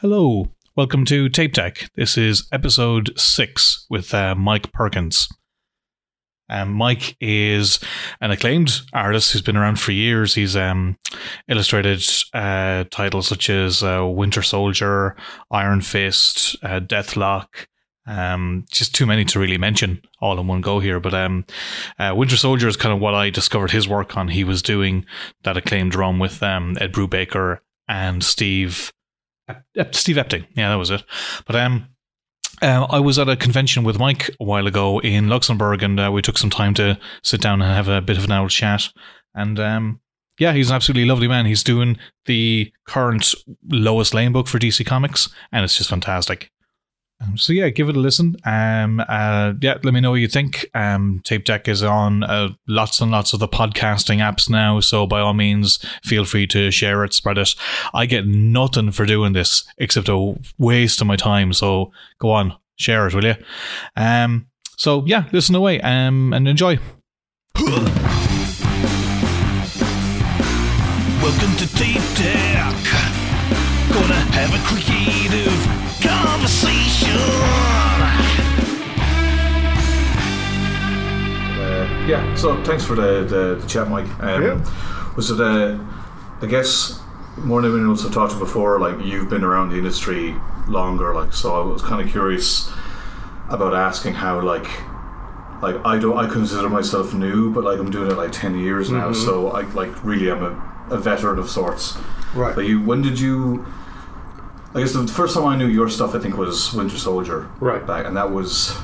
Hello, welcome to Tape Deck. This is episode six with uh, Mike Perkins. Um, Mike is an acclaimed artist who's been around for years. He's um, illustrated uh, titles such as uh, Winter Soldier, Iron Fist, uh, Deathlok. Um, just too many to really mention all in one go here. But um, uh, Winter Soldier is kind of what I discovered his work on. He was doing that acclaimed run with um, Ed Brubaker and Steve Steve Epting. Yeah, that was it. But um, uh, I was at a convention with Mike a while ago in Luxembourg, and uh, we took some time to sit down and have a bit of an old chat. And um, yeah, he's an absolutely lovely man. He's doing the current Lois Lane book for DC Comics, and it's just fantastic. Um, so yeah, give it a listen. Um, uh, yeah, let me know what you think. Um, Tape Deck is on uh, lots and lots of the podcasting apps now, so by all means, feel free to share it, spread it. I get nothing for doing this except a waste of my time. So go on, share it, will you? Um, so yeah, listen away um, and enjoy. Welcome to Tape Deck. Gonna have a creative conversation. Uh, yeah, so thanks for the, the, the chat, Mike. Um, Yeah. Was it, uh, I guess, more than anyone else I've talked to before, like, you've been around the industry longer, like, so I was kind of curious about asking how, like, like I don't, I consider myself new, but like I'm doing it like ten years now, so I like really am a, a veteran of sorts. Right. But you, when did you? I guess the first time I knew your stuff, I think, was Winter Soldier. Right. Back, and that was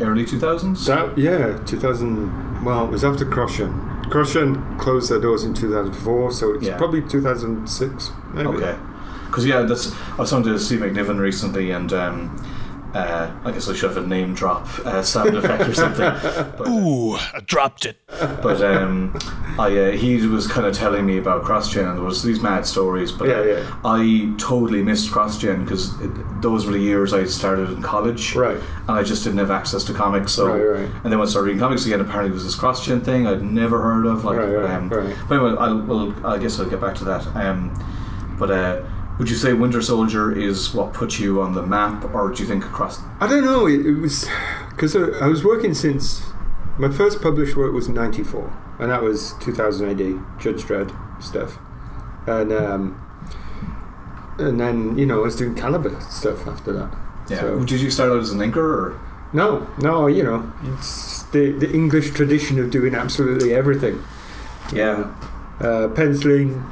early two thousands. That yeah, 2000. Well, it was after CrossGen. CrossGen closed their doors in 2004, so it's Yeah. probably 2006. Maybe. Okay. Because yeah, that's I was talking to Steve McNiven recently, and um, uh, I guess I should have a name drop uh, sound effect or something. But, Ooh, I dropped it. but um, I uh, he was kind of telling me about CrossGen, and there was these mad stories. But Yeah, uh, yeah. I totally missed CrossGen because those were the years I started in college, Right. And I just didn't have access to comics. So, Right, right. and then when I started reading comics again, apparently it was this CrossGen thing I'd never heard of. Like, Right, right, um, right. but anyway, I'll, well, I guess I'll get back to that. Um, but uh, would you say Winter Soldier is what put you on the map, or do you think across? I don't know. It, it was because I, I was working since my first published work was '94, and that was 2000 AD, Judge Dredd stuff, and um, and then you know I was doing Caliber stuff after that. Yeah. So- Did you start out as an inker, or No, no, you know, it's the, the English tradition of doing absolutely everything. yeah? Uh, penciling,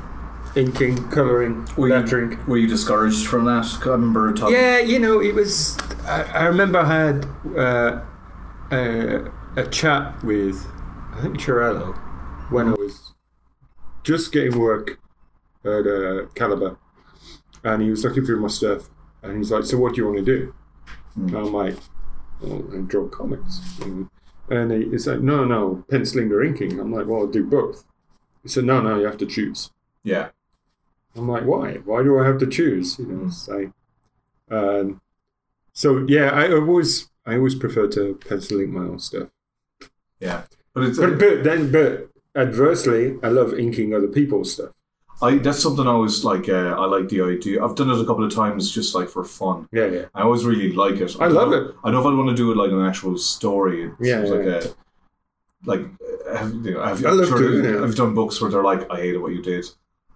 inking, colouring, Were lettering. you, were you discouraged from that? I remember talking. Yeah, you know, it was. I, I remember I had uh, a, a chat with, I think, Chiarello when I was just getting work at uh, Caliber. And he was looking through my stuff. And he's like, So, what do you want to do? And I'm like, well, I draw comics. And he, he's like, No, no, penciling or inking. I'm like, Well, I'll do both. He said, No, no, you have to choose. Yeah. I'm like, why? Why do I have to choose? You know, it's like, um, so yeah, I always, I always prefer to pencil ink my own stuff. Yeah. But it's But, but then, but adversely, I love inking other people's stuff. I that's something I always like. Uh, I like the idea. I've done it a couple of times just like for fun. Yeah, yeah. I always really like it. I don't love know- it. I know if I'd want to do it like an actual story. It Yeah, seems yeah. like a like uh, have, you know, have, I love sure doing it. I've done books where they're like, I hated what you did.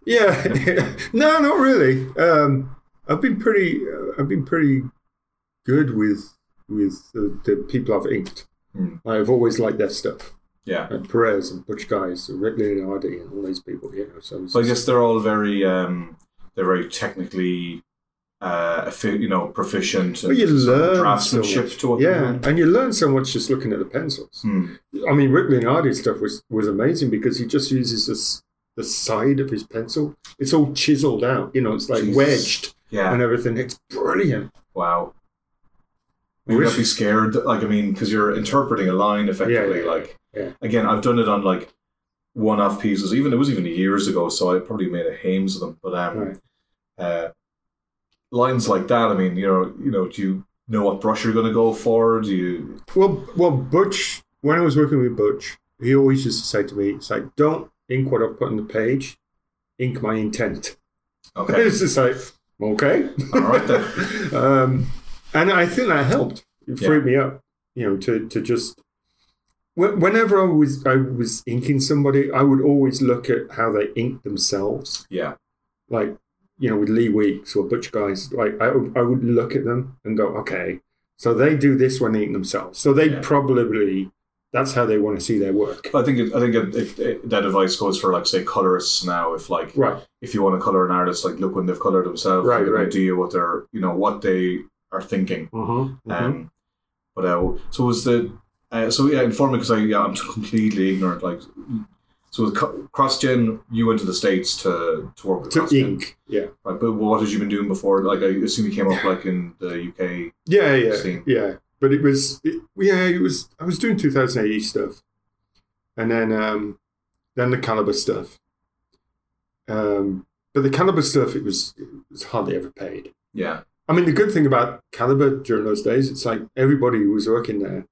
Yeah, no, not really. Um, I've been pretty, uh, I've been pretty good with with the, the people I've inked. Hmm. I've always liked their stuff. Yeah. and Perez and Butch Guice, and Rick Leonardi, and all these people. You know, so So I guess they're all very um, they're very technically uh, you know proficient. Well, you and learn so draftsmanship much. to what yeah, and you learn so much just looking at the pencils. Hmm. I mean, Rick Leonardi's stuff was was amazing because he just uses this the side of his pencil. It's all chiseled out. You know, it's like Jesus. wedged Yeah. and everything. It's brilliant. Wow. I You would wish- not be scared, like I mean, because you're interpreting a line effectively. Yeah, yeah, like yeah. again, I've done it on like one-off pieces. Even it was even years ago, so I probably made a hames of them. But um, Right. uh, lines like that. I mean, you know, you know, do you know what brush you're going to go for? Do you? Well, well, Butch. When I was working with Butch, he always used to say to me, "It's like don't ink what I put on the page, ink my intent." Okay. it's just like okay. All right then. um, and I think that helped. It freed me up, you know, to to just. Whenever I was I was inking somebody, I would always look at how they ink themselves. Yeah. Like, you know, with Lee Weeks or Butch Guice, like I would, I would look at them and go, okay, so they do this when they themselves. So they Yeah. probably that's how they want to see their work. I think it, I think it, it, it, that advice goes for like say colorists now. If like Right. if you want to color an artist, like look when they've colored themselves, Right, get an right. idea what they're you know what they are thinking. Mm-hmm. Um, but uh, so was the uh, so yeah, inform me because I yeah I'm completely ignorant. Like so with co- CrossGen, you went to the states to to work with to CrossGen, ink, yeah, right? But what had you been doing before? Like I assume you came up like in the UK. yeah, yeah, Scene. yeah. But it was, it, yeah, it was. I was doing 2000 AD stuff, and then um, then the Caliber stuff. Um, but the Caliber stuff, it was, it was hardly ever paid. Yeah, I mean, the good thing about Caliber during those days, it's like everybody who was working there,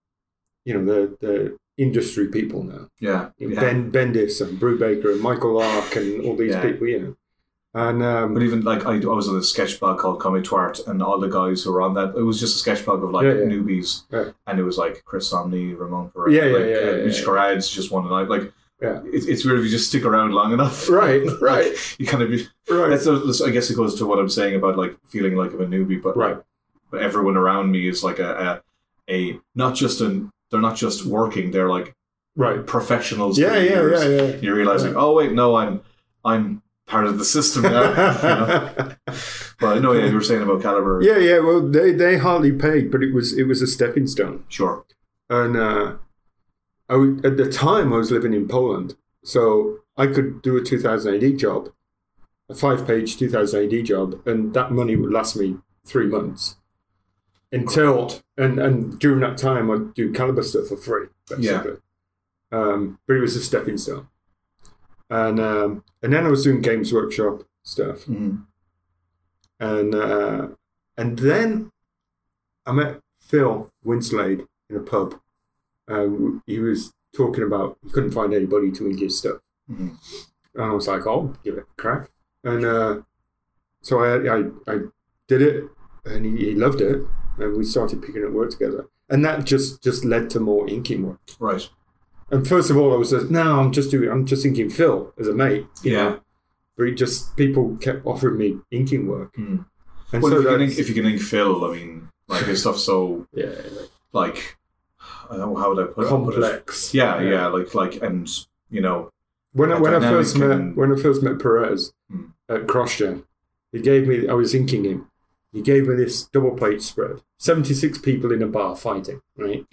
you know, the the industry people now. yeah, yeah. Ben Bendis and Brubaker and Michael Lark and all these Yeah. people, you know. And um, But even like I, I was on a sketch blog called Comic Twart, and all the guys who were on that, it was just a sketch blog of like Yeah, yeah. newbies, Yeah. and it was like Chris Samnee, Ramon Perez, Yeah, yeah, like, yeah, uh, yeah, Mitch yeah. Gerads just one night. Like, Yeah. it's, it's weird if you just stick around long enough. right, right, you kind of be. right, That's a, I guess it goes to what I'm saying about like feeling like I'm a newbie, but right. like, but everyone around me is like a, a, a not just an they're not just working, they're like Right. professionals. Yeah, yeah, yeah, yeah. You realize like, oh wait, no, I'm I'm part of the system now. you know? But I know, yeah, you were saying about Caliber. yeah, yeah. Well, they they hardly paid, but it was it was a stepping stone. Sure. And uh, I at the time I was living in Poland, so I could do a 2000 AD job, a five-page 2000 AD job, and that money would last me three months. Until and and during that time I'd do Caliber stuff for free, basically. Um, but it was a stepping stone. And um, and then I was doing Games Workshop stuff. Mhm. and uh, and then I met Phil Winslade in a pub. Uh, he was talking about he couldn't find anybody to ink his stuff, Mhm. and I was like, "I'll give it a crack." And uh, so I, I I did it, and he, he loved it, and we started picking up work together, and that just just led to more inking work. Right. And first of all, I was like, "No, I'm just doing I'm just inking Phil as a mate." you Yeah. know. But just people kept offering me inking work, Mm. and Well, so if, you can ink, if you can ink Phil, I mean, like his stuff's so yeah, like I don't know how would I put it. complex. Yeah, yeah, like like and you know, When I, when I first met and- when I first met Perez Hmm. at CrossGen, he gave me I was inking him. He gave me this double plate spread. Seventy six people in a bar fighting, right?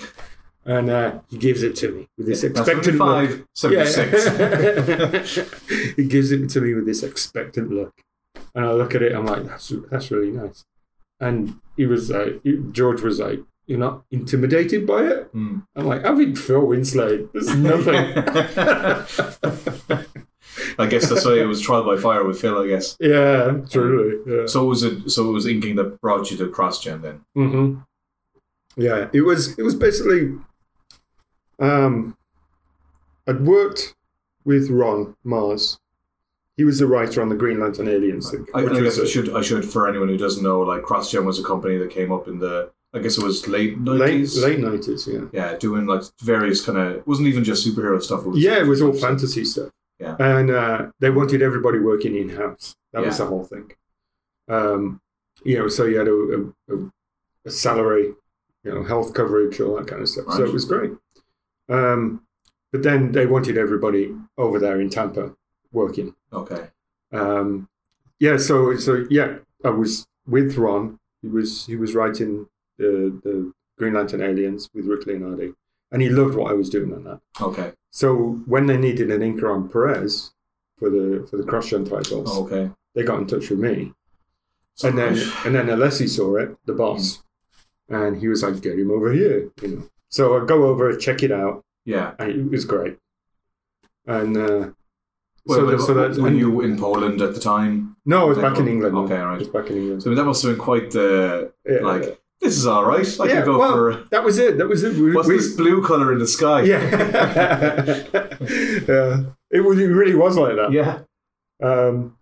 And uh, he gives it to me with this expectant look. 75, 76. Yeah. he gives it to me with this expectant look, and I look at it. I'm like, that's that's really nice. And he was like, George was like, you're not intimidated by it. Hmm. I'm like, I've been Phil Winslade. There's nothing. I guess that's why it was trial by fire with Phil. I guess. yeah, truly. Yeah. So was it? So it was inking that brought you to CrossGen then. hmm Yeah, it was. It was basically. Um, I'd worked with Ron Marz. He was the writer on the Green Lantern Aliens thing. I, I guess I should I should for anyone who doesn't know, like CrossGen was a company that came up in the I guess it was late nineties. late nineties. Yeah, Yeah, doing like various kind of wasn't even just superhero stuff. It was yeah, it was all fantasy stuff. Yeah. and uh, they wanted everybody working in house. That was the whole thing. Um, you know, so you had a, a, a, a salary, you know, health coverage, all that kind of stuff. So it was great. Um, but then they wanted everybody over there in Tampa working. Okay. Um, yeah, so so yeah, I was with Ron. He was he was writing the the Green Lantern Aliens with Rick Leonardi, and he loved what I was doing on that. Okay. So when they needed an inker on Perez for the for the CrossGen titles, Okay. they got in touch with me, So, and then and then Alessi saw it, the boss, and he was like, "Get him over here," you know. So I go over, and check it out, yeah. and it was great. And uh, Well, so, but, so that were you in Poland at the time? no, I was back in England. okay, I right. was back in England. So I mean, that must have been quite the Yeah. like. This is all right. I Yeah, could go well, for. that was it. That was it. We, What's we- this blue color in the sky? Yeah, yeah. It was. It really was like that. Yeah. Um,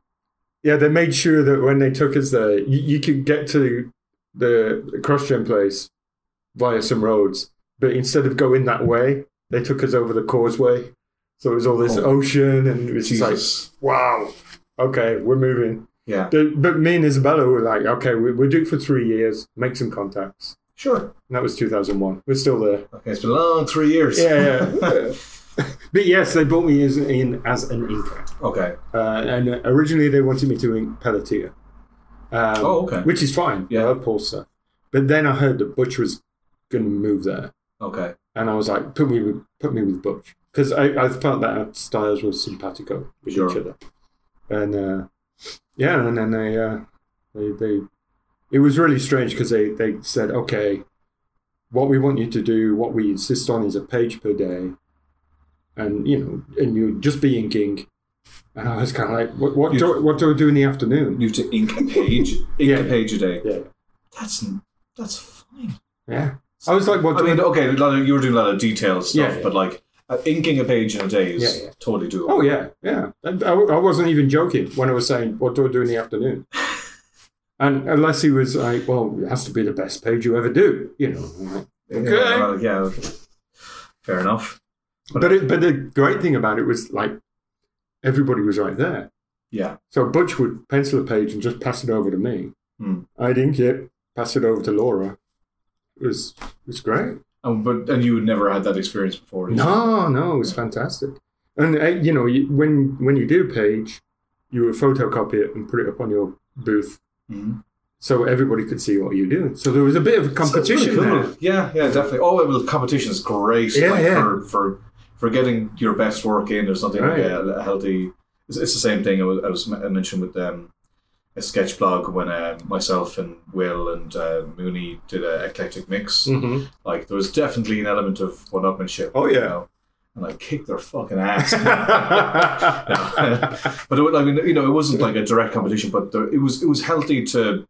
yeah, they made sure that when they took us there, you, you could get to the CrossGen place via some roads, but instead of going that way, they took us over the causeway. So it was all this Oh. ocean, and it was like, wow, okay, we're moving. Yeah. The- But me and Isabella were like, okay, we, we'll do it for three years, make some contacts. Sure. And that was 2001. We're still there. Okay, it's been a long three years. Yeah, yeah. but yes, they brought me as, in as an inker. Okay. Uh, and originally they wanted me to ink Pelletier. Um, Oh, okay. Which is fine. Yeah. I love Paul's stuff. But then I heard that Butch was going to move there. Okay. And I was like, put me with, put me with Butch. Because I, I felt that our styles were simpatico with Sure. each other. And uh, yeah, and then they, uh, they, they, it was really strange because they, they said, okay, what we want you to do, what we insist on is a page per day. And, you know, and you just be inking. And I was kind of like, what, what, do, what do I do in the afternoon? You have to ink a page, ink Yeah. a page a day. Yeah. That's that's fine. Yeah. I was like, well, I mean, okay, a lot of, you were doing a lot of detailed stuff, Yeah, yeah. but like uh, inking a page in a day is Yeah, totally doable. Oh yeah, yeah. I, I wasn't even joking when I was saying, "What do I do in the afternoon?" And Alessi was like, "Well, it has to be the best page you ever do," you know. I'm like, Yeah, Okay. well, yeah, okay. fair enough. But it, but the great thing about it was like everybody was right there. Yeah, So Butch would pencil a page and just pass it over to me. Hmm. I'd ink it, pass it over to Laura. It was it was great. um, but and you had never had that experience before. did you? No, no, it was fantastic. And uh, you know, you, when when you do a page, you would photocopy it and put it up on your booth Mhm. so everybody could see what you're doing. So there was a bit of a competition really there. cool. Yeah, yeah, definitely. Oh, well, competition is great. Yeah, like, yeah. For, for for getting your best work in, there's nothing Right. like a, a healthy. It's, it's the same thing I was, I was I mentioned with um, a sketch blog when uh, myself and Will and uh, Mooney did an eclectic mix. Mhm. Like there was definitely an element of one-upmanship. Oh, you yeah. know? and I kicked their fucking ass. but it, I mean, you know, it wasn't like a direct competition, but there, it was it was healthy to.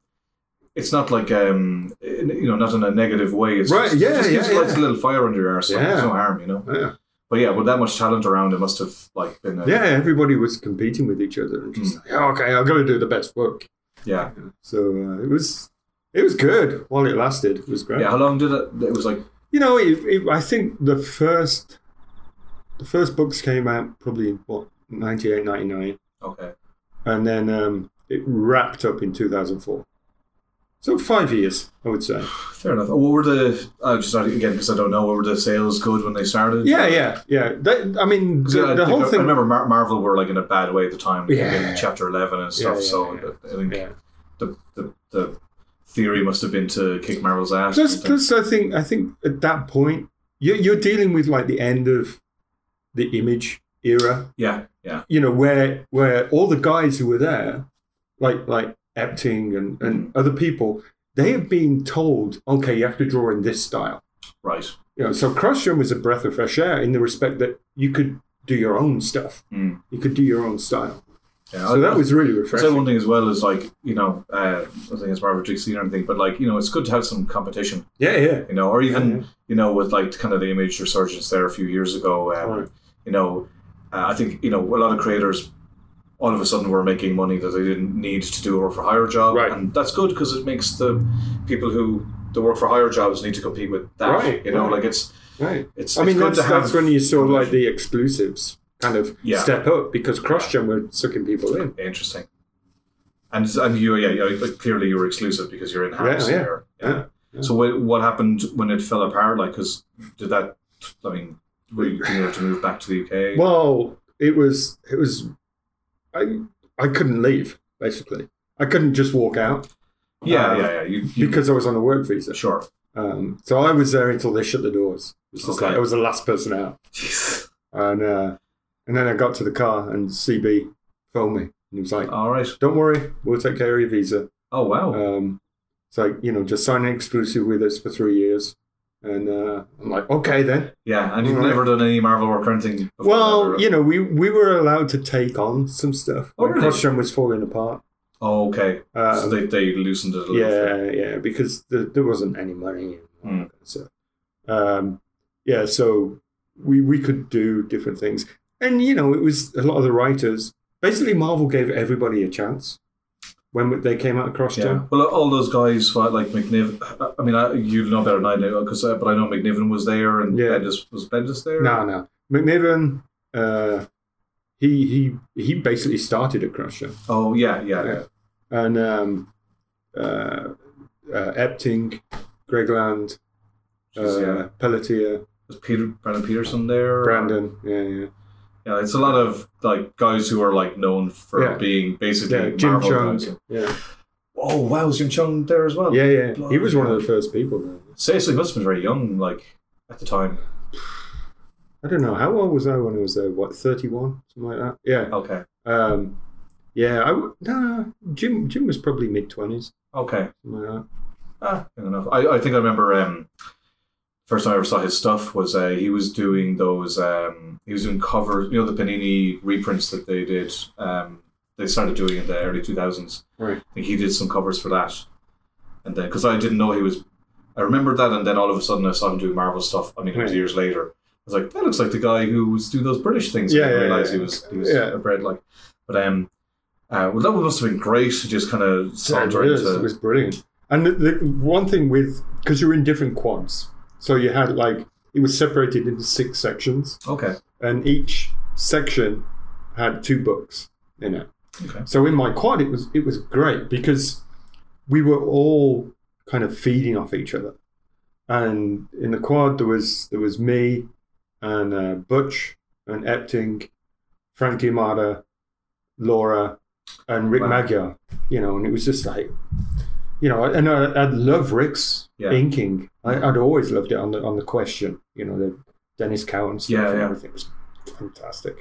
It's not like um, you know, not in a negative way. It's Right, Just, yeah, it just yeah, you like yeah. a little fire under your arse. Like, There's Yeah. no harm, you know. yeah. But yeah, with that much talent around, it must have like been. A, yeah, everybody was competing with each other and just like, oh, okay, I've got to do the best work. yeah, So uh, it was it was good while it lasted. It was great. yeah. How long did it? It was like You know, it, it, I think the first the first books came out probably in what 98, 99. okay. and then um, it wrapped up in 2004. So five years, I would say. Fair enough. What were the? I just again because I don't know. What were the sales good when they started? Yeah, yeah, yeah. That, I mean, the, I, the whole I thing. remember Mar- Marvel were like in a bad way at the time, Yeah. chapter eleven and stuff. Yeah, yeah, so yeah. I think the, the the theory must have been to kick Marvel's ass. Plus, I think, I think at that point, you're, you're dealing with like the end of the image era. yeah, yeah, You know, where where all the guys who were there, like like Epting and, and other people, they have been told, okay, you have to draw in this style. right. You know, so CrossGen was a breath of fresh air in the respect that you could do your own stuff. Mm. You could do your own style. Yeah, So I- that was really I'd say one thing as well is like you know, uh, I think it's Marvel Dixie or anything, but like you know, it's good to have some competition. Yeah, yeah. You know, or even Yeah. you know, with like kind of the image resurgence there a few years ago. Um, Right. You know, uh, I think you know a lot of creators all of a sudden we were making money that they didn't need to do a work for hire job, Right. and that's good because it makes the people who the work for hire jobs need to compete with that. Right, You know, right. like it's Right. it's. I mean, it's that's, to have that's when you saw like the exclusives kind of Yeah. step up because CrossGen were sucking people in. interesting. And and you yeah, yeah like, clearly you were exclusive because you're in house Yeah, yeah, there. yeah, yeah. So what, what happened when it fell apart? Like, because did that? I mean, were you, you have to move back to the UK? Well, it was it was I I couldn't leave basically. I couldn't just walk out yeah, uh, yeah, yeah. You, you, because I was on a work visa. sure. Um, so I was there until they shut the doors. It was just Okay. like I was the last person out. And uh, and then I got to the car and CB phoned me and he was like, All right. "Don't worry, we'll take care of your visa." Oh wow. Um, it's like you know, just sign an exclusive with us for three years. And uh, I'm like, okay then. yeah, and you've right. never done any Marvel work or anything. Before Well, that, you know, we we were allowed to take on some stuff. Oh, really? Was falling apart. Oh, okay. Um, so they, they loosened it a little. bit. yeah, yeah, because the, there wasn't any money. And all that kind of stuff. Um, yeah, so we we could do different things, and you know, it was a lot of the writers. Basically, Marvel gave everybody a chance. When they came out of Cross Yeah. Well, all those guys, like McNiven. I mean, I, you know better than I know, because uh, but I know McNiven was there and Yeah. Bendis was Bendis there. No, no. McNiven, uh, he he he basically started at Jam. Oh yeah, yeah, yeah. Yeah. and um, uh, uh, Epting, Greg Land, uh, yeah. Pelletier, Was Peter Brandon Peterson there? Brandon. Yeah, yeah. Yeah, it's a lot of like guys who are like known for Yeah. being basically Yeah, Jim Marvel Cheung. guys. Yeah, Oh wow, Jim Cheung there as well? yeah, yeah. He was one of the first people. Seriously, he must have been very young, like at the time. I don't know how old was I when I was there. What, thirty-one, something like that. Yeah, Okay, um, yeah. I w- no, Jim. Jim was probably mid twenties, okay. something like that. Ah, enough. I, I think I remember um, first time I ever saw his stuff was uh, he was doing those um, he was doing covers you know the Panini reprints that they did um, they started doing in the early two thousands. Right. I think he did some covers for that, and then because I didn't know he was, I remembered that, and then all of a sudden I saw him doing Marvel stuff. I mean, it was Right. years later. I was like, that looks like the guy who was doing those British things. Yeah, I didn't yeah, realize yeah. he was he was Yeah. a bred like, but um. Uh, well, that must have been great to just kind of Yeah, saunter it, is. into. it was brilliant. And the, the one thing with because you're in different quads, so you had like it was separated into six sections. Okay. and each section had two books in it. Okay. So in my quad, it was it was great because we were all kind of feeding off each other. And in the quad, there was there was me and uh, Butch and Epting, Frankie D'Armata, Laura, and Rick Wow. Magyar. You know, and it was just like, you know, and I, I love Rick's Yeah. inking. I, I'd always loved it on the on the question. You know, the Denys Cowan stuff Yeah, and yeah. everything was fantastic.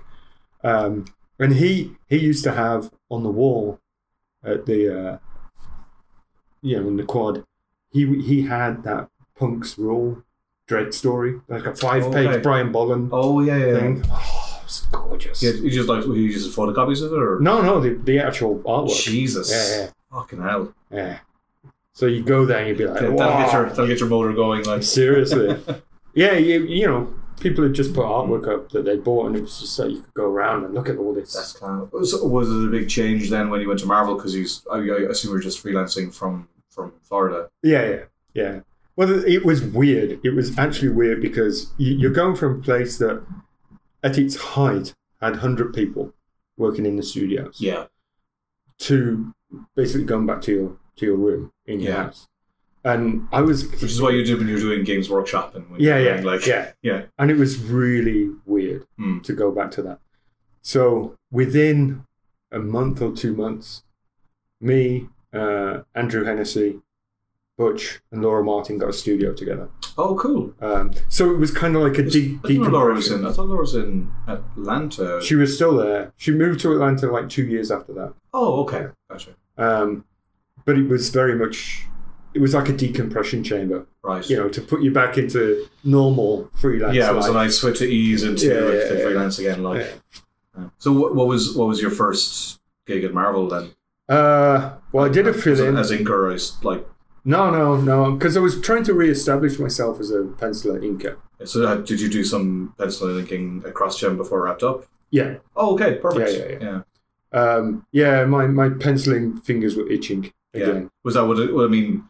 Um, and he he used to have on the wall at the uh, you know in the quad, he he had that Punk's Rule Dredd story, like a five page Okay. Brian Bolland Oh yeah, yeah. yeah. thing. Oh, it was gorgeous. Yeah, you just like he uses photocopies of it, or No, no, the, the actual artwork. Jesus, Yeah, fucking hell! yeah, yeah. So you go there and you'd be like, That'll get your that'll get your motor going. Like Seriously. yeah, you, you know, people had just put artwork up that they bought and it was just so you could go around and look at all this. that's kind of. So was it a big change then when you went to Marvel? Because he's, I, I assume you're just freelancing from from Florida. Yeah, yeah, yeah. Well, it was weird. It was actually weird because you're going from a place that, at its height, had hundred people working in the studios Yeah, to basically going back to your to your room in your Yeah. house. And I was, which is what you do when you're doing Games Workshop and when yeah, yeah, like yeah, yeah. and it was really weird Hmm. to go back to that. So within a month or two months, me, uh, Andrew Hennessy, Butch, and Laura Martin got a studio together. Oh, cool. Um, so it was kind of like a de- I didn't Laura was in. I thought Laura was in Atlanta. She was still there. She moved to Atlanta like two years after that. oh, okay, gotcha. Um, but it was very much, it was like a decompression chamber, Right. you know, to put you back into normal freelance yeah, it was a nice switch to ease into Yeah, like, yeah, the yeah. freelance again. Like, so what, what was what was your first gig at Marvel then? Uh, well, I did a fill in. as inker. I s- like No, no, no, because I was trying to re-establish myself as a penciler inker. so. Did you do some pencil and inking across Gem before it wrapped up? Yeah, Oh, okay, perfect. Yeah, yeah, yeah. um, yeah. My my penciling fingers were itching Yeah. Was that what it? Well, I mean,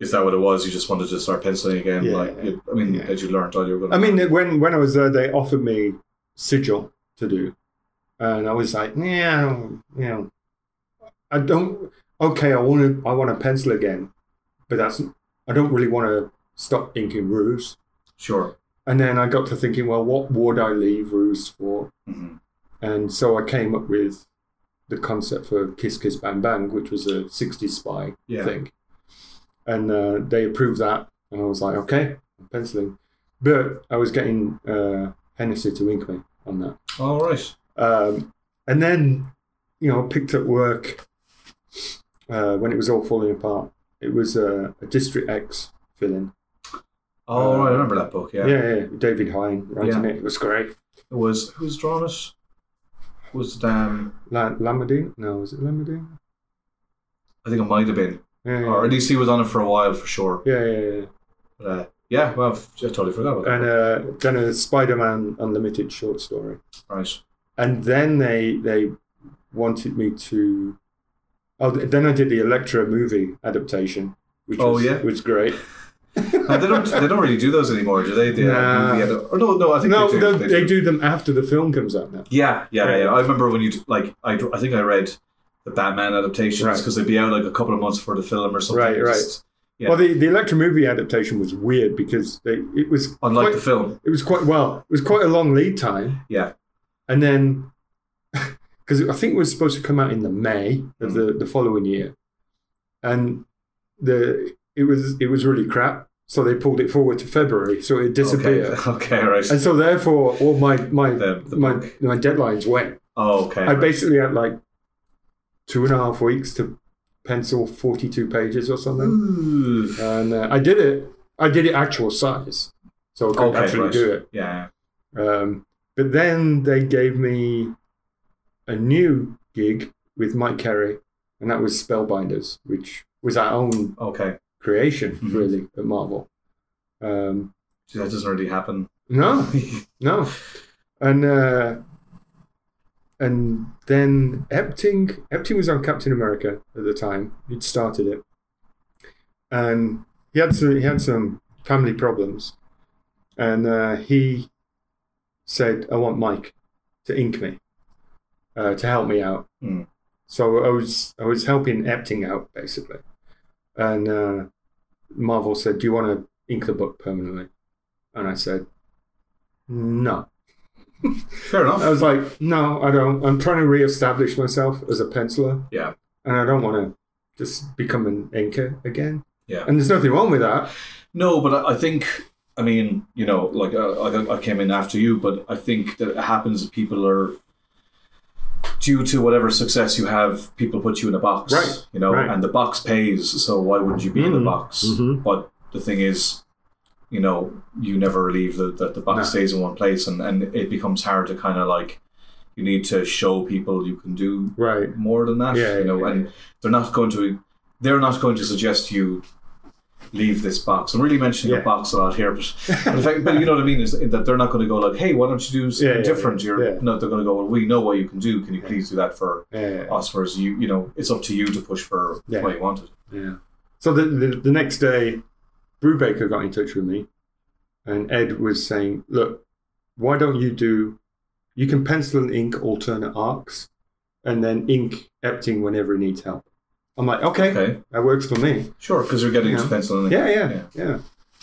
is that what it was? You just wanted to start penciling again? Yeah. Like, you- I mean, Yeah. as you learned all you were going. I mean, when when I was there, they offered me sigil to do, and I was like, yeah, you know, I don't. Okay, I want to I want to pencil again, but that's I don't really want to stop inking ruse. sure. And then I got to thinking, well, what would I leave ruse for? hmm And so I came up with the concept for Kiss Kiss Bang Bang, which was a 60s spy Yeah. thing. And uh, they approved that. And I was like, okay, I'm penciling. But I was getting uh, Hennessy to ink me on that. All right. Um, and then, you know, I picked up work uh, when it was all falling apart. It was uh, a District X fill in. Oh, right, I remember that book. Yeah. Yeah, yeah, David Hine writing Yeah. it. It was great. It was who's drawn it? Was it, um? La- Lan Medina? No, was it Lan Medina? I think it might have been, Yeah, yeah, or at least he was on it for a while for sure. yeah, yeah, yeah. But, uh, yeah, well, I totally forgot about and that. uh, then a Spider-Man Unlimited short story, right. and then they they wanted me to Oh, then I did the Elektra movie adaptation, which Oh, was, yeah? was great. Now, they don't. They don't really do those anymore, do they? The, uh, Nah. movie or no, no. I think No, they do. they do them after the film comes out now. Yeah, yeah, Right. yeah. I remember when you like. I, I think I read the Batman adaptations Right. because they'd be out like a couple of months before the film or something. Right, right. Just- Yeah. Well, the, the Elektra movie adaptation was weird because they, it was Unlike quite, the film. it was quite well, it was quite a long lead time, Yeah. and then because I think it was supposed to come out in the May of Mm. the, the following year, and the it was it was really crap, so they pulled it forward to February, so it disappeared, Okay. okay. Right. and so therefore all my my The- the my, book. my deadlines went. oh, okay. I basically had like two and a half weeks to pencil forty two pages or something. Ooh. and uh, I did it. I did it actual size, so I could Okay, actually right. do it. Yeah. Um, but then they gave me a new gig with Mike Carey, and that was Spellbinders, which was our own Okay. Creation, Mhm. really, at Marvel. Um, That doesn't really happen. no, no, and uh, and then Epting, Epting was on Captain America at the time. He'd started it, and he had some he had some family problems, and uh, he said, "I want Mike to ink me, uh, to help me out." Hmm. So I was I was helping Epting out basically, and uh, Marvel said, "Do you want to ink the book permanently?" And I said, "No." Fair enough. I was like, "No, I don't. I'm trying to re-establish myself as a penciler, yeah. and I don't want to just become an inker again." Yeah. And there's nothing wrong with that. No, but I think, I mean, you know, like uh, I, I came in after you, but I think that it happens that people are, due to whatever success you have, people put you in a box. Right, You know, right. and the box pays, so why wouldn't you be in the Mhm, box? mhm. But the thing is, you know, you never leave the, that the box No. stays in one place, and, and it becomes hard to kind of like, you need to show people you can do Right. more than that. Yeah, you know, yeah, and they're not going to they're not going to suggest you leave this box. I'm really mentioning Yeah. a box a lot here, but, but, fact, but you know what I mean is that they're not going to go like, "Hey, why don't you do something Yeah, yeah, different?" You're no, they're going to go, "Well, we know what you can do. Can you please do that for us?" Whereas you, you know, it's up to you to push for what you wanted. Yeah. So the, the the next day, Brubaker got in touch with me, and Ed was saying, "Look, why don't you do? You can pencil and ink alternate arcs, and then ink Epting whenever he needs help." I'm like, "Okay, Okay, that works for me." sure, because you're getting Yeah. to pencil Yeah, yeah, Yeah. yeah.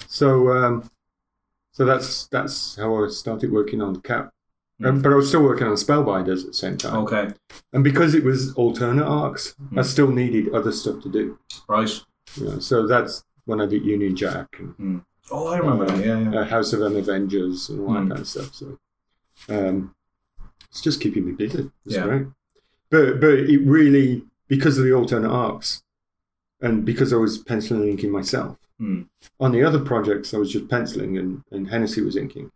So, um, so that's that's how I started working on Cap. Um, but I was still working on Spellbinders at the same time, Okay, and because it was alternate arcs, I Hmm. still needed other stuff to do. right. You know, so that's when I did Union Jack and Oh, I remember that. Yeah, yeah. uh, House of M Avengers and all that Mm. kind of stuff. So um, it's just keeping me busy. It's Yeah. great. But but it really because of the alternate arcs and because I was penciling and inking myself. Mm. On the other projects I was just penciling and, and Hennessy was inking.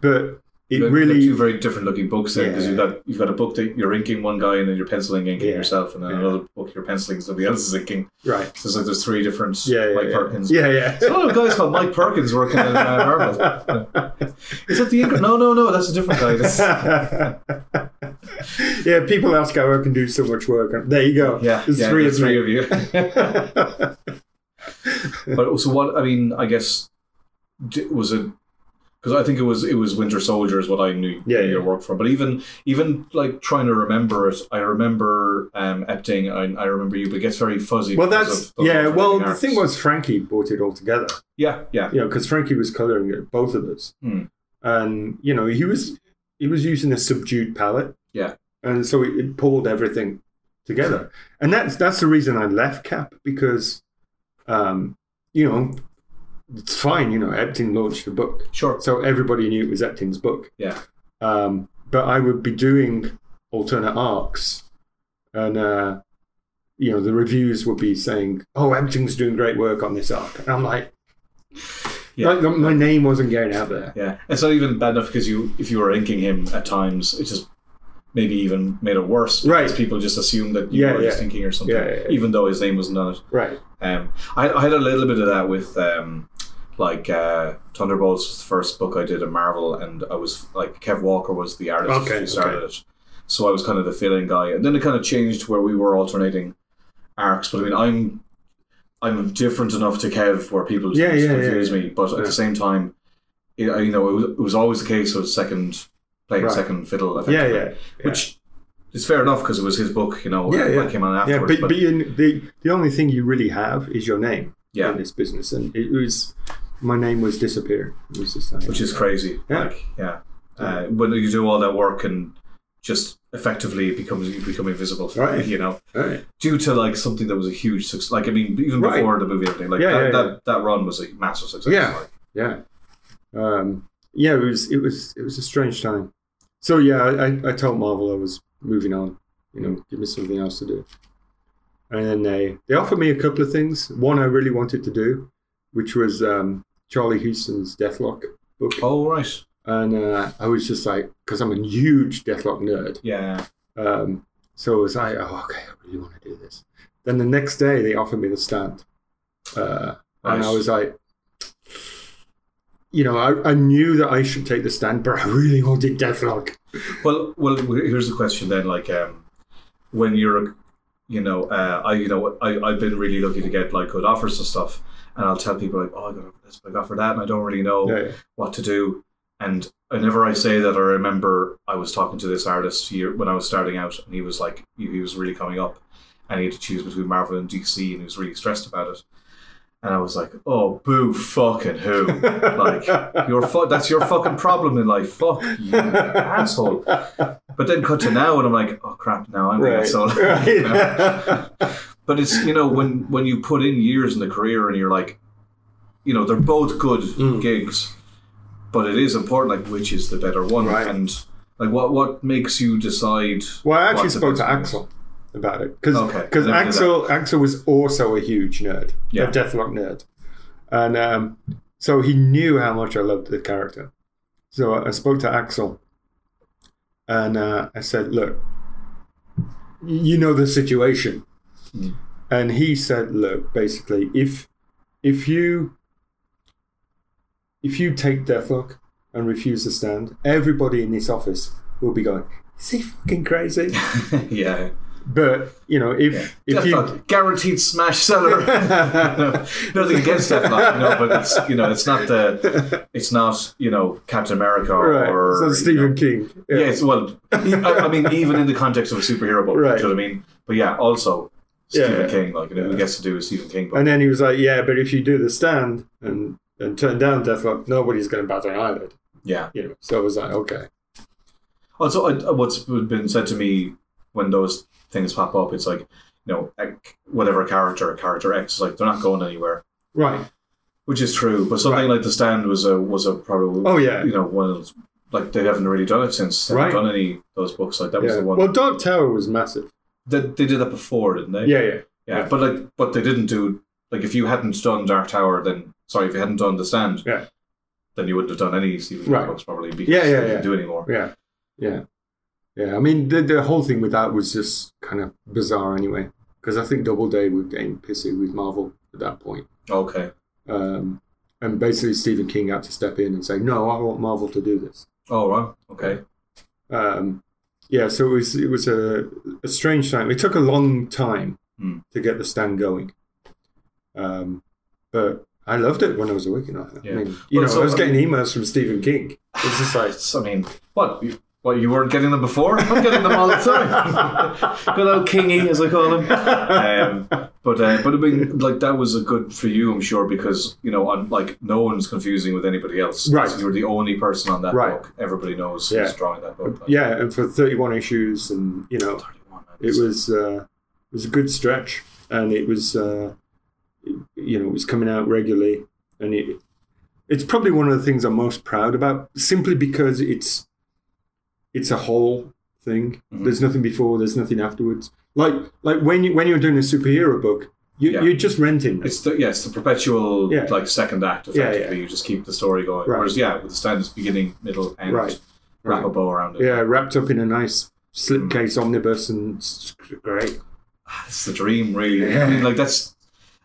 But it They're- they're really two very different looking books there because Yeah. you've got you've got a book that you're inking one guy and then you're penciling inking Yeah. yourself and then Yeah. another book you're penciling somebody else is inking. right. So it's like there's three different Yeah, yeah, Mike yeah. Perkins. Yeah yeah, There's a lot of guys called Mike Perkins working in uh, Marvel. Is that the inker? No, no, no. That's a different guy. Yeah, people ask how I can do so much work. There you go. yeah, There's yeah, three there's of three of you. but also, what? I mean, I guess was it because I think it was it was Winter Soldier is what I knew Yeah, your yeah. work from. But even even like trying to remember it, I remember um, Epting. I, I remember you, but it gets very fuzzy. Well, that's yeah. Well, the thing was, Frankie brought it all together. yeah, yeah, You know, because Frankie was coloring it, both of us, Hmm. and you know, he was he was using a subdued palette, yeah, and so it, it pulled everything together. And that's that's the reason I left Cap because, um, you know, it's fine. You know, Epting launched the book, sure, so everybody knew it was Epting's book. yeah, Um, but I would be doing alternate arcs, and uh, you know the reviews would be saying, "Oh, Epting's doing great work on this arc," and I'm like, Yeah. like, my name wasn't getting out there. yeah. It's not even bad enough because you if you were inking him at times, it just maybe even made it worse. because Right. People just assumed that you Yeah, were just yeah. inking or something, Yeah, even though his name wasn't on it. Right. Um, I, I had a little bit of that with um, like uh, Thunderbolts was the first book I did at Marvel, and I was like Kev Walker was the artist Okay, who started okay. it, so I was kind of the fill-in guy, and then it kind of changed where we were alternating arcs, but I mean, I'm I'm different enough to Kev where people Yeah, just confuse me, but at the same time, it, you know, it was, it was always the case of second playing Right. second fiddle, Yeah, yeah, yeah. which is fair enough because it was his book, you know, Yeah, yeah. Came on yeah, afterwards. but, but you, the the only thing you really have is your name yeah, in this business, and it was my name was disappearing. It was just which is crazy. Yeah. Like, yeah, uh, when you do all that work and just effectively becomes you become invisible, Right. You know, right. due to like something that was a huge success. Like I mean, even Right. before the movie, everything like Yeah, that, yeah, that that run was a massive success. Yeah. like. Yeah. Um, yeah, it was it was it was a strange time. So yeah, I, I, told Marvel I was moving on. You know, give me something else to do. And then they they offered me a couple of things. One I really wanted to do, which was um, Charlie Huston's Deathlok book. Oh right, And uh, I was just like, because I'm a huge Deathlok nerd. yeah. Um, so I was like, oh, okay, I really want to do this. Then the next day they offered me the stand. Uh, and I was like, you know, I, I knew that I should take the stand, but I really wanted Deathlok. Well, well, here's the question then. Like, um, when you're, you know, uh, I, you know, I, I've been really lucky to get like good offers and stuff, and I'll tell people like, oh, I got this big offer that, and I don't really know Yeah, yeah. what to do. And whenever I say that, I remember I was talking to this artist here when I was starting out, and he was like, he, he was really coming up, and he had to choose between Marvel and DC, and he was really stressed about it. And I was like, oh, boo, fucking who? like, your fu- that's your fucking problem in life. Fuck you, asshole. But then cut to now, and I'm like, oh crap, now I'm the Right. asshole. Right. but it's you know when when you put in years in the career and you're like, you know, they're both good Mm. gigs, but it is important like which is the better one, Right. and like what what makes you decide? well, I actually spoke to one? Axel about it because Okay, never did Axel Axel was also a huge nerd, Yeah. a Deathlok nerd, and um, so he knew how much I loved the character. So I I spoke to Axel, and uh, I said, "Look, you know the situation," Mm. and he said, "Look, basically, if if you if you take Deathlok and refuse to stand, everybody in this office will be going." Is he fucking crazy? yeah, But you know, if if you Deathlok, guaranteed smash seller. nothing against Deathlok, you know, but it's you know it's not the it's not you know Captain America or, right, or Stephen know, King, Yeah, it's, well, I, I mean, even in the context of a superhero book, Right. you know what I mean? But yeah, also Stephen Yeah. King, like, you know, who gets to do a Stephen King book. and then he was like, "Yeah, but if you do the stand and and turn down Death Deathlok, nobody's going to bat an eyelid." yeah. You know, so I was like, "Okay, Also, I, what's been said to me when those things pop up, it's like, you know, whatever character, character X, like, they're not going anywhere. right, Which is true, but something Right. like The Stand was a, was a probably, oh yeah, you know, one of those, like, they haven't really done it since. They haven't Right. done any of those books. Like, that was the one. Well, Dark Tower was massive. they, they did that before, didn't they? Yeah, yeah, Yeah, Yeah. but like, but they didn't do like if you hadn't done Dark Tower, then sorry, if you hadn't done The Stand, Yeah. then you wouldn't have done any Stephen King Right. books probably because Yeah, yeah, they didn't yeah. do anymore. yeah, yeah, yeah. I mean, the the whole thing with that was just kind of bizarre anyway, because I think Doubleday were getting pissy with Marvel at that point. Okay. Um, and basically, Stephen King had to step in and say, "No, I want Marvel to do this." Oh right. Okay. um, yeah, so it was it was a, a strange time. It took a long time Hmm. to get the stand going, um, but I loved it when I was working on it. Yeah. I mean, you Well, know, so, I was I getting emails from Stephen King. It's just like, I mean, what? You, what you weren't getting them before? I'm getting them all the time. good old Kingy, as I call him. Um, but uh, but I mean, like that was a good for you, I'm sure, because you know, on like no one's confusing with anybody else. Right. You were the only person on that Right. book. Everybody knows Yeah. who's drawing that book. Like, yeah, and for thirty-one issues, and you know, it was uh, it was a good stretch, and it was uh, you know, it was coming out regularly, and it it's probably one of the things I'm most proud about, simply because it's it's a whole thing. Mhm. There's nothing before, there's nothing afterwards. Like like when you when you're doing a superhero book, you, Yeah. you're just renting. It's the yeah, it's the perpetual Yeah. like second act. Effectively, yeah. you just keep the story going. Right. Whereas yeah, with the stand, it's beginning, middle, end. Right. Wrap a bow around it. yeah, wrapped up in a nice Mm. slipcase omnibus, and it's great. It's the dream, really. Yeah. I mean, like that's.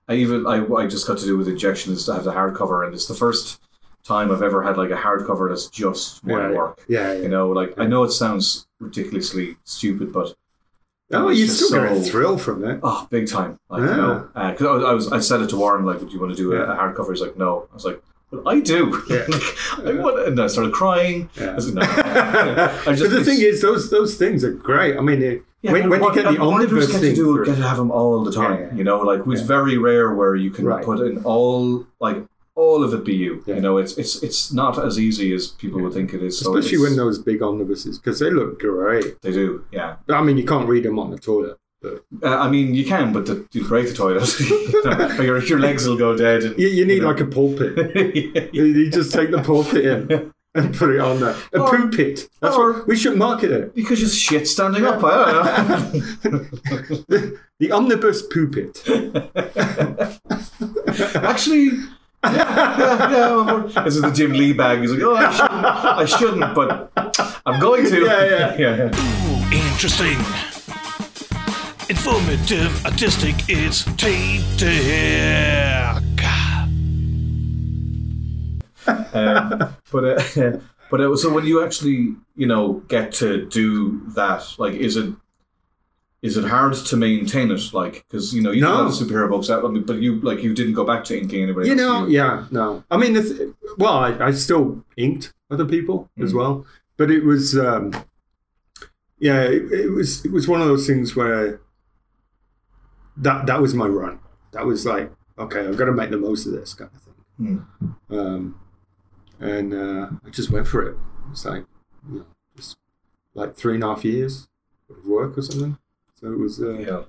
I even I, I just got to do with injections to have the hardcover, and it's the first time I've ever had like a hardcover that's just my Yeah, work. Yeah, yeah. You know, like I know it sounds ridiculously stupid, but Oh, you just still get a so- thrill from it. Oh, big time! Like you Yeah. know, uh, because I, was- I was, I said it to Warren, like, "Do you want to do a, Yeah. a hardcover?" He's like, "No." I was like, "Well, I do." Yeah. like, I want, and I started crying. Yeah. I said, "No." I but the thing is, those those things are great. I mean, it, Yeah, when, when you get the what omnibus get to do, get to have them all the time. Yeah, yeah. You know, like it's Yeah. very rare where you can Right. put in all like all of it be you. Yeah. You know, it's it's it's not as easy as people would think it is. So especially when those big omnibuses, because they look great. they do. Yeah, I mean, you can't read them on the toilet. But uh, I mean, you can, but the, you break the toilet, your your legs will go dead. And, you, you need like a pulpit. you, you just take the pulpit in and put it on there. A Or- poo pit. That's or- what we should market it. Because just shit standing up. I don't know. The omnibus poo pit. Actually, yeah, yeah, yeah. This is the Jim Lee bag. He's like, oh, I shouldn't, I shouldn't, but I'm going to. Yeah, yeah. yeah. Ooh, interesting. Informative, artistic, it's deck. Um, but uh, but uh, so when you actually you know get to do that, like, is it is it hard to maintain it? Like, because you know you No. lot superhero books out, but you like you didn't go back to inking anybody. You know, yeah, no. I mean, the th- well, I, I still inked other people as Mm. well, but it was, um, yeah, it, it was it was one of those things where that that was my run. That was like, okay, I've got to make the most of this kind of thing. Um, and uh, I just went for it. It's like, you know, just like three and a half years of work or something. So it was, uh, Yeah. it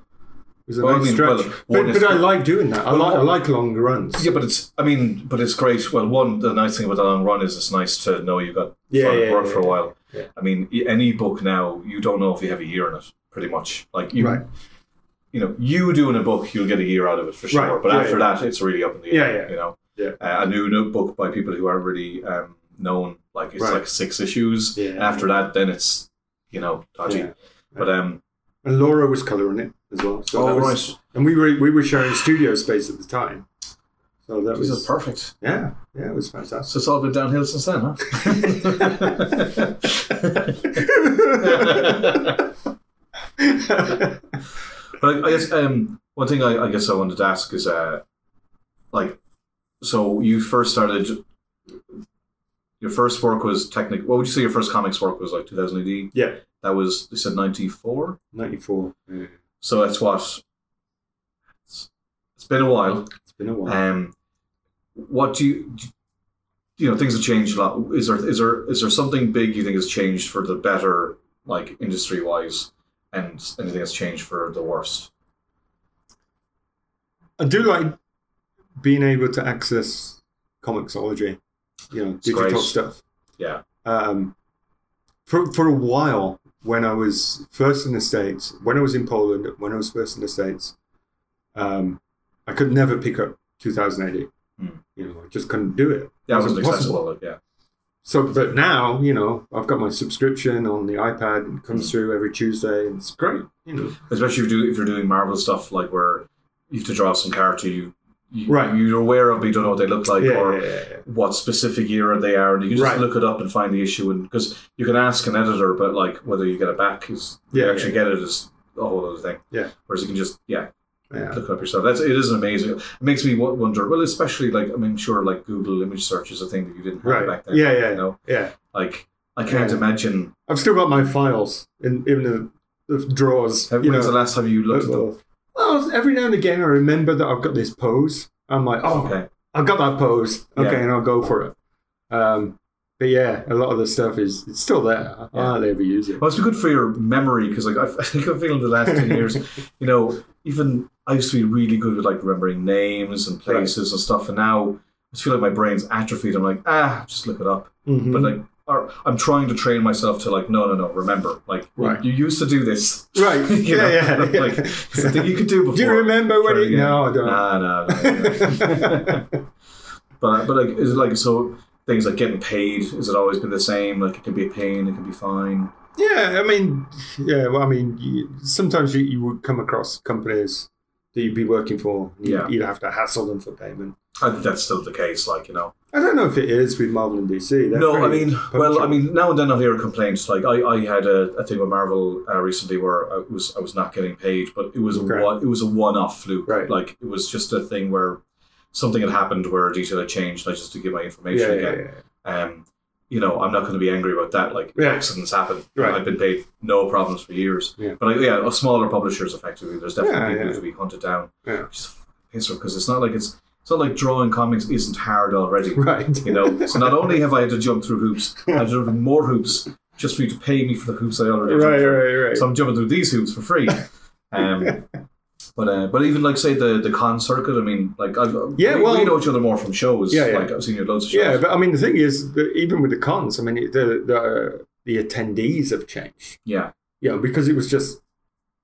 was a Well, I mean, stretch. well, but, but I like doing that. I Well, like I like long runs. Yeah, but it's. I mean, but it's great. Well, one, the nice thing about a long run is it's nice to know you've got Yeah, yeah, work yeah, for a while. Yeah. I mean, any book now, you don't know if you have a year in it. Pretty much, like you, Right. you know, you doing a book, you'll get a year out of it for sure. Right, But yeah, after yeah. that, it's really up in the air. yeah. You know, Yeah. uh, a new new book by people who aren't really um, known, like it's Right. like six issues. Yeah. After that, then it's you know dodgy. Yeah. But um, And Laura was colouring it as well. So Oh, that was, right. And we were we were sharing studio space at the time. So that this was perfect. yeah, yeah, it was fantastic. So it's all been downhill since then, huh? But I, I guess um, one thing I, I guess I wanted to ask is, uh, like, so you first started. Your first work was technic. What would you say your first comics work was like? 2000 AD. yeah, That was you said 94. ninety four. Yeah. So that's what. It's, it's been a while. It's been a while. Um, what do you? do- You know, things have changed a lot. Is there is there is there something big you think has changed for the better, like industry wise, and anything that's changed for the worst? I do like being able to access comiXology, you know, digital stuff. Yeah. Um, for for a while, when I was first in the states, when I was in Poland, when I was first in the states, um, I could never pick up 2000 AD. Hmm. You know, I just couldn't do it. Yeah, it wasn't impossible. accessible. Like, yeah, So, but now, you know, I've got my subscription on the iPad and it comes through every Tuesday, and it's great. You know, especially if you do if you're doing Marvel stuff like where you have to draw some character you. You, Right. You're aware of, but you don't know what they look like, yeah, or yeah, yeah, what specific era they are, and you can just Right. look it up and find the issue. And because you can ask an editor, but like whether you get it back is Yeah, you actually get it is a whole other thing. Yeah. Whereas you can just yeah look it up yourself. That's it is amazing. It makes me wonder. Well, especially like I mean, sure, like Google image search is a thing that you didn't have Right. back then. Yeah, yeah, You know, yeah. like I can't imagine. I've still got my files in in the, the drawers. When you was know. the last time you looked at them? Well, every now and again, I remember that I've got this pose. I'm like, oh, Okay. I've got that pose. Okay, Yeah. and I'll go for it. Um, but yeah, a lot of the stuff is it's still there. I Yeah. hardly ever use it. Well, it's good for your memory because, like, I I think I'm feeling the last ten years. You know, even I used to be really good with like remembering names and places and stuff, and now I just feel like my brain's atrophied. I'm like, ah, just look it up. Mhm. But like, or I'm trying to train myself to like, no, no, no, remember, like, Right. you, you used to do this. right, You know, yeah, yeah. like it's a thing you could do before. Do you remember when it? No, I don't. Nah, nah, nah, nah. but but like, is it like so? Things like getting paid, has it always been the same? Like, it can be a pain, it can be fine. Yeah, I mean, yeah. Well, I mean, you, sometimes you, you would come across companies that you'd be working for. You'd, Yeah. you'd have to hassle them for payment. I think that's still the case. Like you know. I don't know if it is with Marvel and DC. They're No, I mean, well, I mean, now and then I'll hear complaints. Like I, I had a, a thing with Marvel uh, recently where I was I was not getting paid, but it was a one, it was a one off fluke. Right. Like it was just a thing where something had happened where a detail had changed. I just to give my information yeah, again. yeah. Um, you know, I'm not going to be angry about that. Like Yeah. accidents happen. Right. I've been paid no problems for years. Yeah. But I, yeah, smaller publishers effectively. There's definitely Yeah, people yeah. to be hunted down. Yeah. Just because it's not like it's it's not like drawing comics isn't hard already. Right. You know, so not only have I had to jump through hoops, I had to jump more hoops just for you to pay me for the hoops I already right, right, right. So I'm jumping through these hoops for free. Um, but uh, but even like say the the con circuit, I mean, like I've, Yeah, we, well- we know each other more from shows. Yeah, yeah. Like I've seen you at loads of shows. Yeah, but I mean, the thing is, that even with the cons, I mean, the the the attendees have changed. yeah, Yeah, because it was just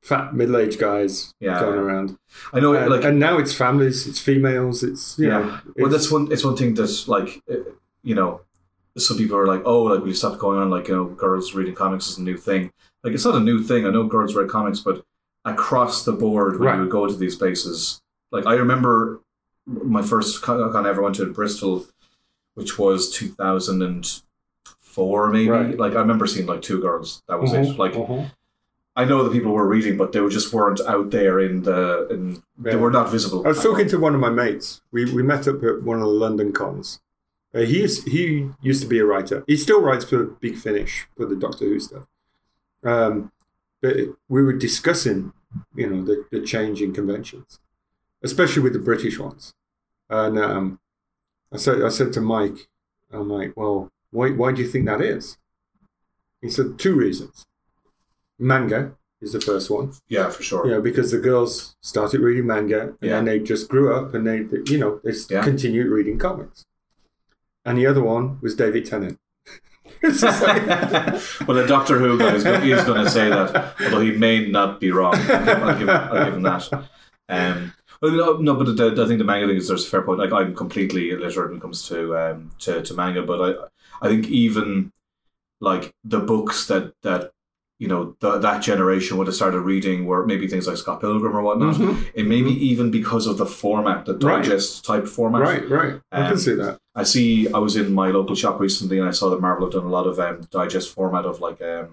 fat middle-aged guys Yeah. going around, I know. and, like and now it's families, it's females, it's yeah. know, well, that's one. It's one thing that's like, uh, you know, some people are like, oh, like we you stop going on? Like you know, girls reading comics is a new thing. Like it's not a new thing. I know girls read comics, but across the board, when Right. you would go to these places, like I remember my first con con I ever went to in Bristol, which was two thousand and four, maybe. Right. Like I remember seeing like two girls. That was Mhm, it. Like mhm. I know the people were reading, but they were just weren't out there in the. In, They were not visible. I was at all. talking to one of my mates. We we met up at one of the London cons. Uh, he is, he used to be a writer. He still writes for Big Finish for the Doctor Who stuff. Um, but we were discussing, you know, the, the change in conventions, especially with the British ones. And um, I said I said to Mike, I'm like, well, why why do you think that is? He said two reasons. Manga is the first one. Yeah, for sure. Know, because the girls started reading manga and Yeah. then they just grew up and they, they- you know, they Yeah. continued reading comics. And the other one was David Tennant. Like- well, the Doctor Who guy is going, to say that, although he may not be wrong. I'll give, I'll give him that. Um, well, no, no, but the, I think the manga thing is there's a fair point. Like I'm completely illiterate when it comes to um, to, to manga, but I I think even like the books that that you know the, that generation would have started reading were maybe things like Scott Pilgrim or whatnot. Mhm. It may be even because of the format, the Right. digest type format. right, right. I can Um, see that. I see. I was in my local shop recently, and I saw that Marvel have done a lot of um, digest format of like um,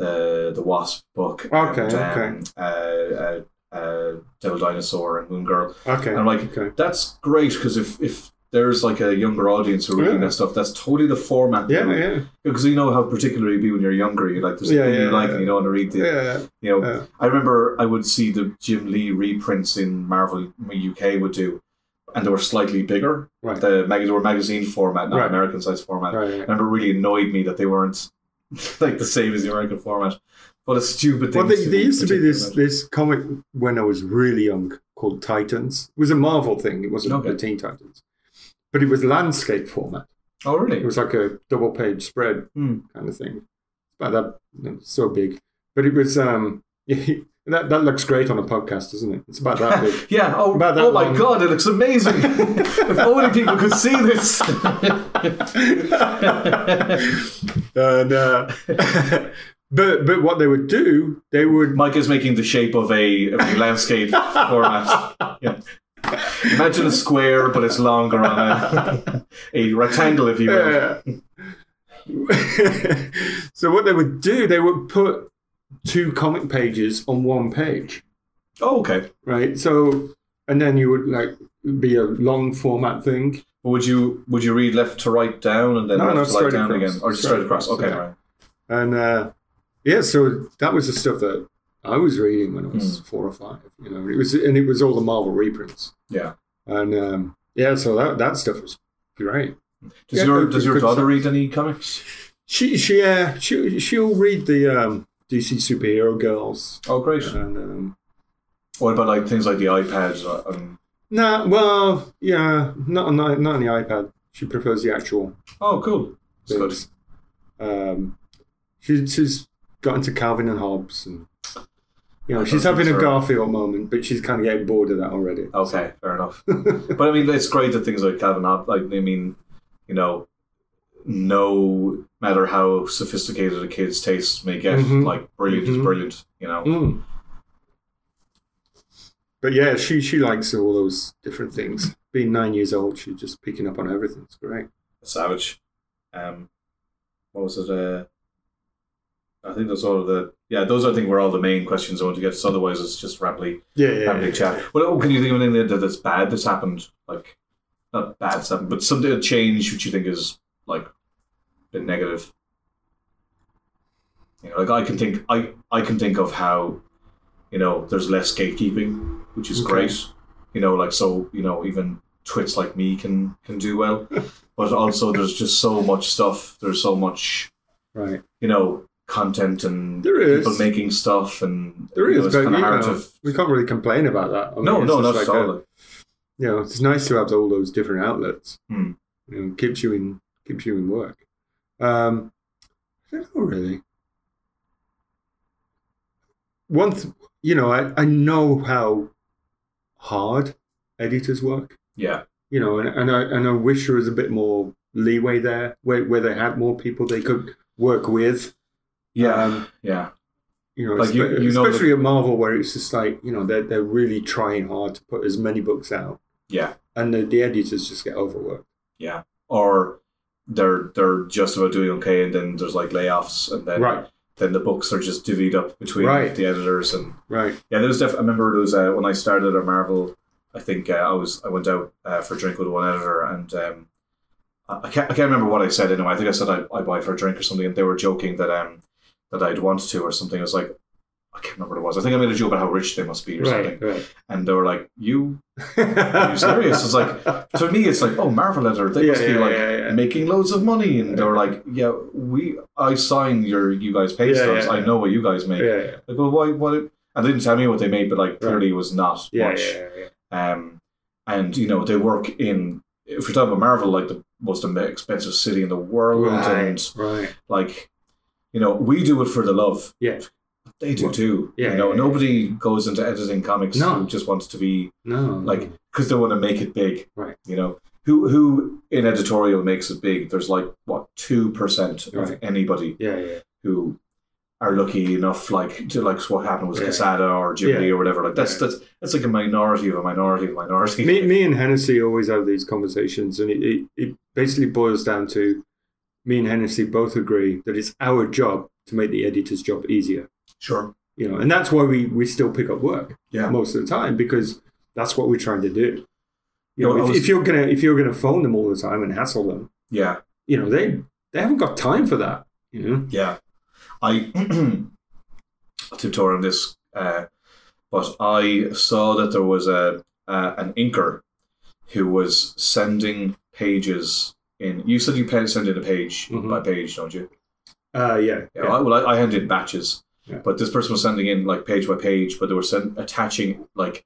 the the Wasp book, Okay, and, um, okay. uh, uh, uh, Devil Dinosaur and Moon Girl. Okay. And I'm like, okay. that's great because if if there's like a younger audience who are reading Yeah. that stuff, that's totally the format. Yeah, yeah. Because you know how particular you be when you're younger. You like there's Yeah, thing you yeah, like, yeah. and you don't want to read the. Yeah. You know, yeah. I remember I would see the Jim Lee reprints in Marvel UK would do, and they were slightly bigger. Right. The mag- they were magazine format, not Right. American size format. Right, I remember it really annoyed me that they weren't like the same as the American format. But a stupid thing. Well, there, there used to be this this comic when I was really young called Titans. It was a Marvel thing. It wasn't Okay. the Teen Titans, but it was landscape format. Oh, really? It was like a double page spread Hmm. kind of thing. About that, you know, so big. But it was um that that looks great on a podcast, doesn't it? It's about that big. Yeah. Oh, About oh my god! It looks amazing. if only people could see this. and uh, but but what they would do, they would Mike is making the shape of a, of a landscape format. Yeah. Imagine a square, but it's longer on a, a rectangle, if you will. Yeah. so what they would do, they would put two comic pages on one page, Oh, okay. right? So and then you would like be a long format thing. Would you would you read left to right down and then No, left no, to right straight down across. again, or just Straight straight across? across, Okay, yeah. right. And uh, yeah, so that was the stuff that I was reading when I was four or five. You know, it was and it was all the Marvel reprints. Yeah. And um, yeah, so that that stuff was great. Does Yeah, your does your daughter read any comics? She she uh, she she'll read the um, DC superhero girls Oh, great. and um, What about like things like the iPads? uh, Um, Nah, well, yeah, not on the, not on the iPad. She prefers the actual oh, cool. Um, she, she's got into Calvin and Hobbes, and you know, she's having a so. Garfield moment, but she's kind of getting bored of that already. Okay, fair enough. but I mean, it's great that things like Calvin Hobbes, like I mean, you know, no matter how sophisticated a kid's tastes may get, Mhm. like brilliant is Mhm. brilliant. You know. Mm. but yeah, she she likes all those different things. Being nine years old, she's just picking up on everything. It's great. Savage. Um, what was it? Uh, I think that's all of the. Yeah, those I think were all the main questions I want to get. So otherwise, it's just rambly, Yeah, yeah. rambly chat. Well, oh, can you think of anything that, that's bad that's happened? Like, not bad that's happened, but something a change which you think is like been negative. You know, like I can think, I I can think of how, you know, there's less gatekeeping, which is Okay. great. You know, like so, you know, even twits like me can can do well, but also there's just so much stuff. There's so much Right. you know, content and There is. people making stuff and There you know, but kind of we can't really complain about that. I mean, No, no, not at like a- all. you know, it's nice to have all those different outlets. Hmm. You know, keeps you in keeps you in work. Um, I don't know really. once th- you know, I, I know how hard editors work. Yeah, You know, and, and I and I wish there was a bit more leeway there, where where they had more people they could work with. Yeah, Um, yeah, you know, Like, you- you know especially at Marvel, where it's just like you know they're they're really trying hard to put as many books out, yeah, and the, the editors just get overworked. yeah. Or they're they're just about doing okay, and then there's like layoffs, and then Right, then the books are just divvied up between Right. the editors, and right, yeah, there was def- I remember there was uh, when I started at Marvel. I think uh, I was I went out uh, for a drink with one editor, and um, I I can't I can't remember what I said anyway. I think I said I I buy for a drink or something, and they were joking that um that I'd want to or something. I was like. I can't remember what it was. I think I made a joke about how rich they must be or something. right, right. And they were like, You Are you serious? It's like to me it's like, oh Marvel editor, they Yeah, must be yeah, like yeah, making loads of money and they were like, Yeah, we I sign your you guys pay stubs. I know what you guys make. Like, well why what and they didn't tell me what they made, but like clearly it was not yeah, much. Um and you know, they work in if we're talking about Marvel, like the most expensive city in the world and right. like you know, we do it for the love. Yeah. They do too. yeah, you know, yeah, yeah. nobody goes into editing comics No. who just wants to be No, like because they want to make it big. Right. You know, who who in editorial makes it big? There's like what two percent of Right. anybody yeah, yeah, who are lucky enough, like to like what happened with Yeah. Quesada or Ghibli Yeah. or whatever. Like that's that's that's like a minority of a minority of a minority. me, me and Hennessy always have these conversations, and it, it, it basically boils down to me and Hennessy both agree that it's our job to make the editor's job easier. Sure. You know, and that's why we, we still pick up work Yeah. most of the time because that's what we're trying to do. You know, No, if, was- if you're gonna if you're gonna phone them all the time and hassle them, Yeah. you know, they they haven't got time for that. You know, Yeah. I tiptoe on this, uh, but I saw that there was a uh, an inker who was sending pages in. You said you send in a page Mhm. by page, don't you? uh, yeah, Yeah. I, well, I, I in batches, Yeah. but this person was sending in like page by page, but they were send, attaching like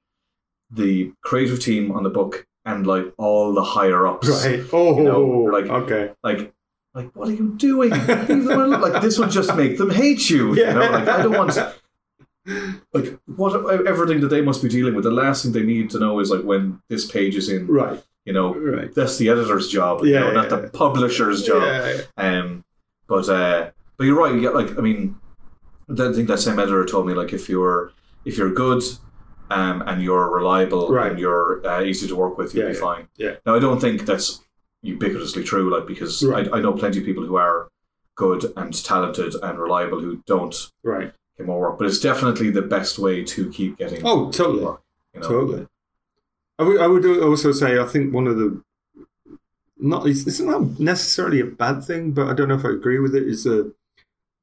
the creative team on the book and like all the higher ups. right. Oh, You know, like- okay, Like, like what are you doing? Leave them alone. like this will just make them hate you. You know, like I don't want. like what everything that they must be dealing with. The last thing they need to know is like when this page is in. right, You know, right. that's the editor's job. you Yeah, know, not yeah, the publisher's job. Yeah, Um, but uh, but you're right. You get like I mean, I think that same editor told me like if you're if you're good. Um, and you're reliable Right. and you're uh, easy to work with, you'll Yeah, be yeah, fine. yeah. Now, I don't think that's ubiquitously true, like because Right. I, I know plenty of people who are good and talented and reliable who don't right. get more work. But it's definitely the best way to keep getting Oh, totally. work. You know? Totally. I would, also say I think one of the not it's, it's not necessarily a bad thing, but I don't know if I agree with it. Is the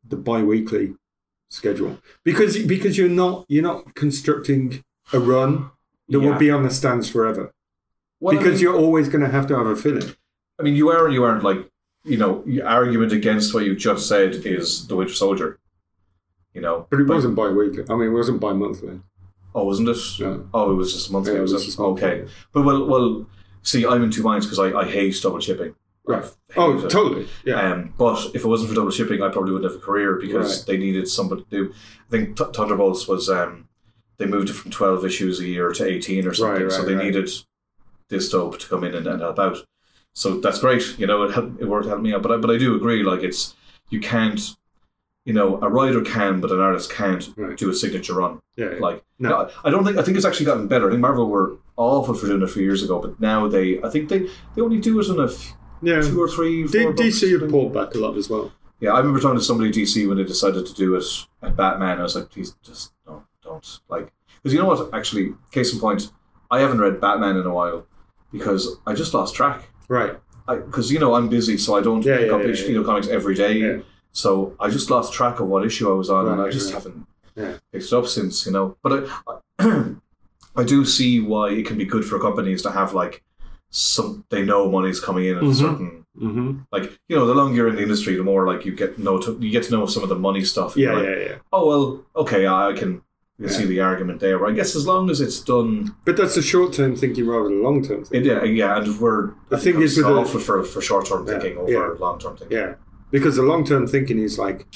the bi-weekly schedule because because you're not you're not constructing a run that Yeah. will be on the stands forever Well, I because mean- you're always going to have to have a fill-in. I mean, you are and you aren't like you know. Your argument against what you just said is the Winter Soldier. You know, But it wasn't bi-weekly. I mean, it wasn't bi-monthly. Oh, wasn't it? No. Oh, it was just a month Yeah, ago. it was was just a month okay, but well, well. See, I'm in two minds because I, I hate double shipping. Right. Oh, it. totally. Yeah. Um, but if it wasn't for double shipping, I probably wouldn't have a career because Right. they needed somebody to do. I think Th- Thunderbolts was um, they moved it from twelve issues a year to eighteen or something, Right, so they right. needed this dope to come in and, and help out. So that's great, you know. It helped, it worked help me out, but I, but I do agree. Like it's you can't you know, a writer can, but an artist can't Right. do a signature run. Yeah. yeah. Like, No. I- I don't think I think it's actually gotten better. I think Marvel were awful for doing it a few years ago, but now they, I think they, they only do it in a f- yeah. two or three. D-. DC have pulled back a lot as well. Yeah, I remember talking to somebody DC when they decided to do it at Batman. I was like, please, just no, don't like. Because you know what? Actually, case in point, I haven't read Batman in a while because I just lost track. Right. Because you know I'm busy, so I don't Yeah, pick yeah, up yeah. you know, comics every day. Yeah. So I just lost track of what issue I was on, and I just right. haven't Yeah. picked it up since. You know, but I, I do see why it can be good for companies to have like some they know money's coming in at a Mhm. certain Mm-hmm. like you know the longer you're in the industry, the more like you get know to, you get to know some of the money stuff. Yeah, like, yeah, yeah. Oh well, okay, I can. You Yeah. see the argument there. But I guess as long as it's done, But that's a short term thinking rather than long term it, thinking. yeah, yeah, and we're The I thing think is with the- for for, for short term Yeah, thinking over yeah. long term thinking. Yeah. Because the long term thinking is like,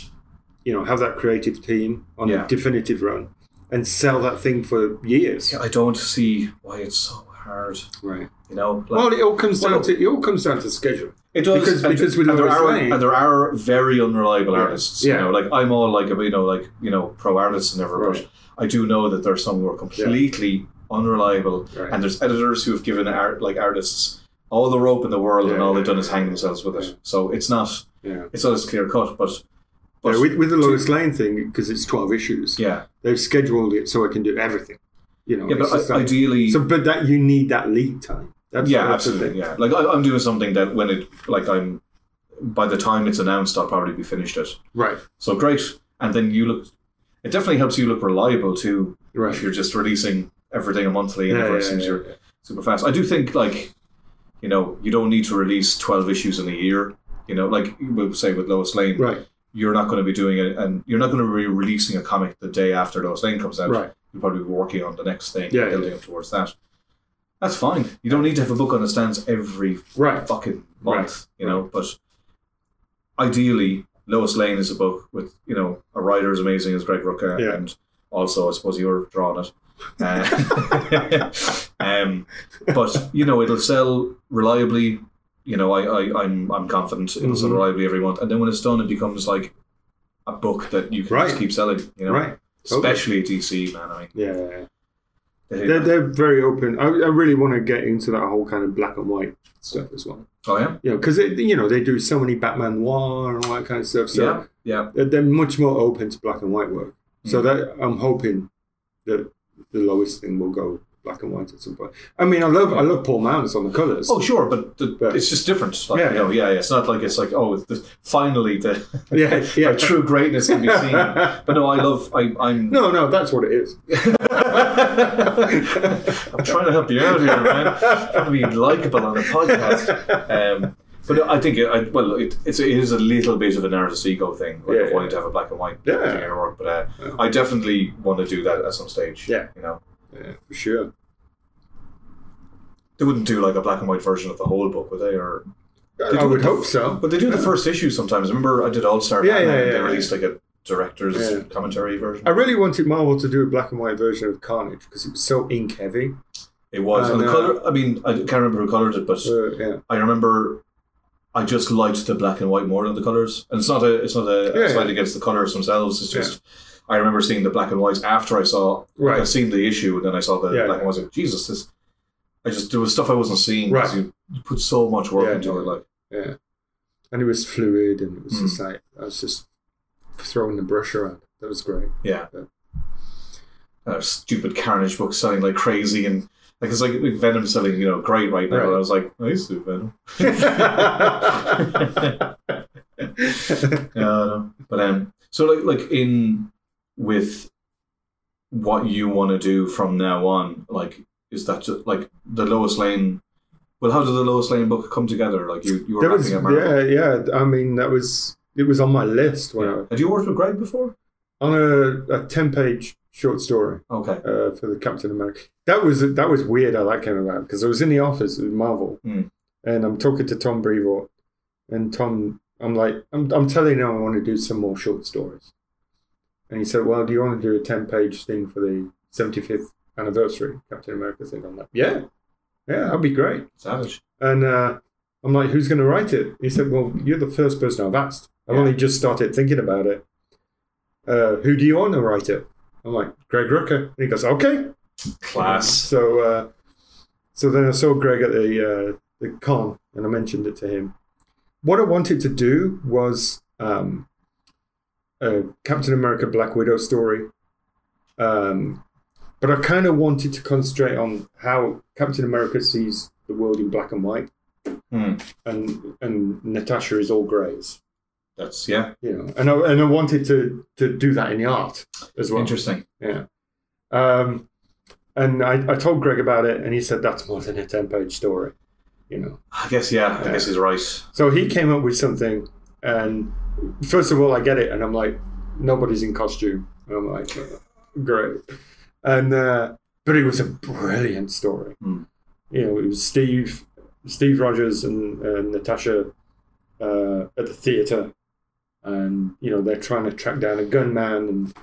you know, have that creative team on Yeah. a definitive run and sell that thing for years. Yeah, I don't see why it's so hard. Right. You know, like, Well, it all comes down Well, to it all comes down to schedule. it does because- and, because and there are and there are very unreliable Yeah. artists. Yeah. You know, like I'm all like you know like you know pro artists and everything. Right. I do know that there's some who are completely unreliable, Right. and there's editors who have given art like artists all the rope in the world, and Yeah, all they've yeah, done is hang themselves with it. Yeah. So it's not Yeah. it's not as clear cut, but but yeah with, with the Lois Lane thing, because it's 12 issues, yeah, they've scheduled it so I can do everything. You know, yeah. But I, like- ideally, so, but that you need that lead time. That's, yeah, that's absolutely, yeah. Like I, I'm doing something that when it like I'm by the time it's announced, I'll probably be finished it. Right. So great, and then you look. It definitely helps you look reliable too. Right. If you're just releasing everything a monthly and Yeah, everything yeah, seems yeah, yeah. super fast. I do think like, you know, you don't need to release twelve issues in a year. You know, like we'll say with Lois Lane, Right. you're not going to be doing it, and you're not going to be releasing a comic the day after Lois Lane comes out. Right. You'll probably be working on the next thing, Yeah, building yeah. up towards that. That's fine. You don't need to have a book on the stands every Right. fucking month, Right, you know. But ideally, Lois Lane is a book with you know a writer as amazing as Greg Rucka, Yeah. and also I suppose you're drawing it. Uh, um, but you know it'll sell reliably. You know, I, I I'm I'm confident it'll Mhm. reliably every month, and then when it's done, it becomes like a book that you can just keep selling. You know, Right. Totally. especially at DC, man. I mean, Yeah. yeah, yeah. they, They're, they're very open. I, I really want to get into that whole kind of black and white stuff as well. oh yeah, You know, because you know they do so many Batman noir and all that kind of stuff. So yeah, yeah. they're, they're much more open to black and white work. So Mm. that I'm hoping that the Lois thing will go black and white at some point. I mean, I love I love Paul Mounts on the colours. Oh sure, but, the, But- it's just different. Like, Yeah, you know, yeah, yeah. It's not like it's like oh, it's the, finally the yeah, yeah. like, true greatness can be seen. but no, I love. I, I'm. no, no, that's what it is. I'm trying to help you out here, man. Trying to be likable on a podcast. Um, but I think it, I, well, it, it's it is a little bit of an artist ego thing, like Yeah, of wanting to have a black and white Yeah. thing in work. But uh, Yeah. I definitely want to do that at some stage. Yeah. you know, Yeah, for sure. they wouldn't do like a black and white version of the whole book, would they? Or I, I would hope so. but they do the first issue sometimes. Remember, I did All Star. Yeah, Batman, yeah, and They released like a director's Yeah. commentary version. I really wanted Marvel to do a black and white version of Carnage because it was so ink heavy. It was. And, And the uh, color. I mean, I can't remember who colored it, but Uh, yeah, I remember. I just liked the black and white more than the colors, and it's not a. It's not a, Yeah, slight yeah. against the colors themselves. It's just. I remember seeing the black and whites after I saw. Right. I'd seen the issue, and then I saw the Yeah, black and whites. Like Jesus, this. I just there was stuff I wasn't seeing because Right. you, you put so much work Yeah, into yeah. it. Like yeah, and it was fluid, and it was Mm. just like I was just throwing the brush around. That was great. yeah, Yeah. uh, stupid Carnage books selling like crazy and. Like it's like Venom is selling, you know, great right now. Right. I was like, I used to do Venom. Know. But um, so like like in with what you want to do from now on, like is that just like the Lois Lane? Well, how did the Lois Lane book come together? Like you, you were that wrapping was yeah, yeah. I mean, that was it was on my list when Yeah. I, Had you worked with Greg before? On a, a ten page short story Okay. uh, for the Captain America. That was that was weird how that came about because I was in the office with Marvel Mm. and I'm talking to Tom Brevoort and Tom, I'm like, I'm, I'm telling him I want to do some more short stories, and he said, "Well, do you want to do a ten page thing for the 75th anniversary Captain America thing?" I'm like, "Yeah, yeah, that'd be great." Savage. And uh, I'm like, "Who's going to write it?" He said, "Well, you're the first person I've asked. I've Yeah. only just started thinking about it." Uh, who do you want to write it? I'm like, Greg Rucka. And he goes, okay. Class. So, uh, so then I saw Greg at the uh, the con, and I mentioned it to him. What I wanted to do was um, a Captain America Black Widow story, um, but I kind of wanted to concentrate on how Captain America sees the world in black and white, Hmm. and and Natasha is all greys. That's yeah. You know, and I, and I wanted to to do that in the art as well. Interesting. Yeah. Um, and I, I told Greg about it, and he said that's more than a ten page story. You know, I guess yeah. I guess he's right. so he came up with something, and first of all, I get it, and I'm like, nobody's in costume. And I'm like, great. And uh, but it was a brilliant story. Hmm. You know, it was Steve, Steve Rogers, and uh, Natasha uh, at the theater, and you know they're trying to track down a gunman, and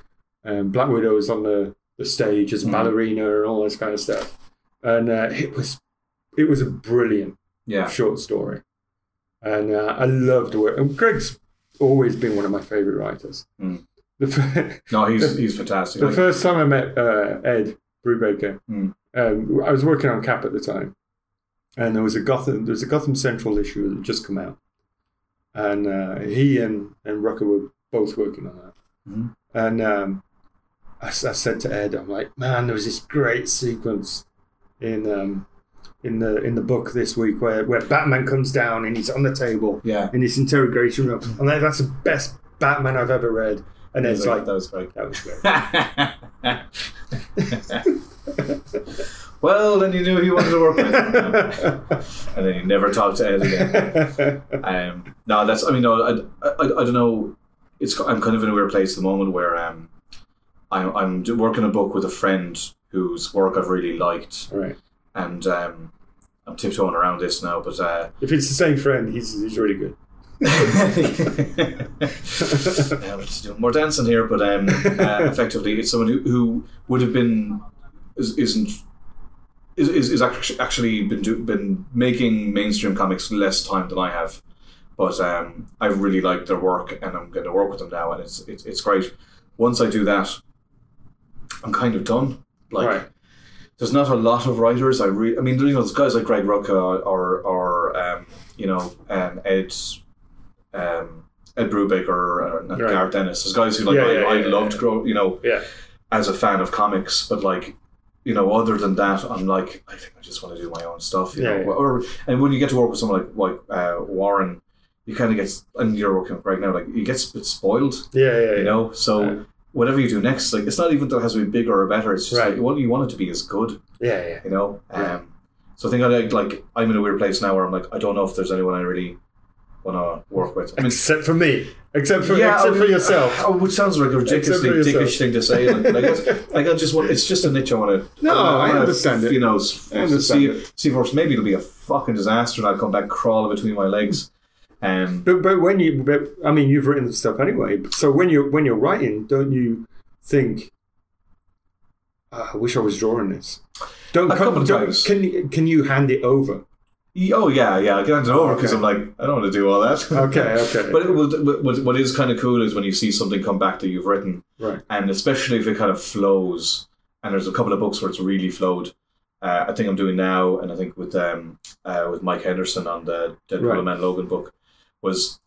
um, Black Widow is on the, the stage as Mhm. ballerina and all this kind of stuff. And uh, it was it was a brilliant Yeah. short story, and uh, I loved it. And Greg's always been one of my favorite writers. Mm. The, No, he's he's fantastic. the Like, first time I met uh, Ed Brubaker, Mm. um, I was working on Cap at the time, and there was a Gotham there was a Gotham Central issue that had just come out, and uh, he and and Rucka were both working on that, Mhm. and um, I, I said to Ed, I'm like, man, there was this great sequence in um, in the in the book this week where where Batman comes down and he's on the table yeah. in this interrogation room. I'm like, that's the best Batman I've ever read. And Ed's like, that was great. that was great. well, then you knew he wanted to work with, and then you never talked to Ed again. Um, no, that's. I mean, no, I, I, I don't know. It's. I'm kind of in a weird place at the moment where um, I'm, I'm working a book with a friend whose work I've really liked, right. and um, I'm tiptoeing around this now, but. Uh, If it's the same friend, he's, he's really good. yeah, we're just doing more dancing here, but um, uh, effectively, it's someone who, who would have been is, isn't is, is, is actually actually been do, been making mainstream comics less time than I have, but um, I really like their work, and I'm going to work with them now, and it's it's, it's great. Once I do that, I'm kind of done. Like right. there's not a lot of writers. I re- I mean, you know, there's guys like Greg Rucka or or um, you know um, Ed um, Ed Brubaker or uh, Right. Garth Ennis. There's guys who like Yeah, I, yeah, I yeah, loved grow you know Yeah. as a fan of comics, but like you know, other than that, I'm like I think I just want to do my own stuff. You Yeah, know, yeah. or and when you get to work with someone like like uh, Warren. You kind of get, and you're working Greg now. Like you get a bit spoiled, Yeah, yeah, yeah. you know. So Yeah. whatever you do next, like it's not even that it has to be bigger or better. It's just Right. like what you want it to be is good Yeah, yeah. you know. Yeah. Um, so I think I like, like I'm in a weird place now where I'm like I don't know if there's anyone I really want to work with. I mean, Except for me. Except for, yeah, except I for yourself. oh, which sounds like a ridiculously Except for yourself. dickish thing to say. Like, like, like I just want, it's just a niche I want to. No, I understand it. You know, I see, see it. Maybe it'll be a fucking disaster, and I'll come back crawling between my legs. Um, But but when you but, I mean you've written the stuff anyway. So when you when you're writing, don't you think "Ah, I wish I was drawing this? Don't, A couple of don't- times. can can you hand it over? Oh yeah, yeah, I get it over because Okay. I'm like I don't want to do all that. Okay, okay. But it what, what is kind of cool is when you see something come back that you've written, Right. and especially if it kind of flows. And there's a couple of books where it's really flowed. Uh, I think I'm doing now, and I think with um uh, with Mike Henderson on the Deadpool Right. and Man Logan book was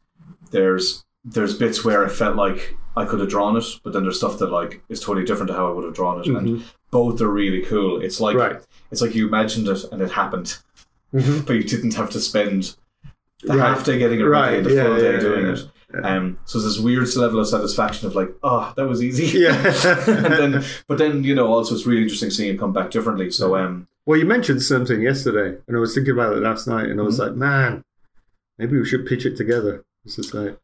there's there's bits where I felt like I could have drawn it, but then there's stuff that like is totally different to how I would have drawn it, and Mhm. both are really cool. It's like Right. it's like you imagined it and it happened, Mhm. but you didn't have to spend the Right. half day getting it Right, and the yeah, full day yeah, doing yeah, it. Um, so there's this weird level of satisfaction of like, oh, that was easy. Yeah. and then, but then you know, also it's really interesting seeing it come back differently. So, um, Well, you mentioned something yesterday, and I was thinking about it last night, and I was like, man, maybe we should pitch it together. It's just like,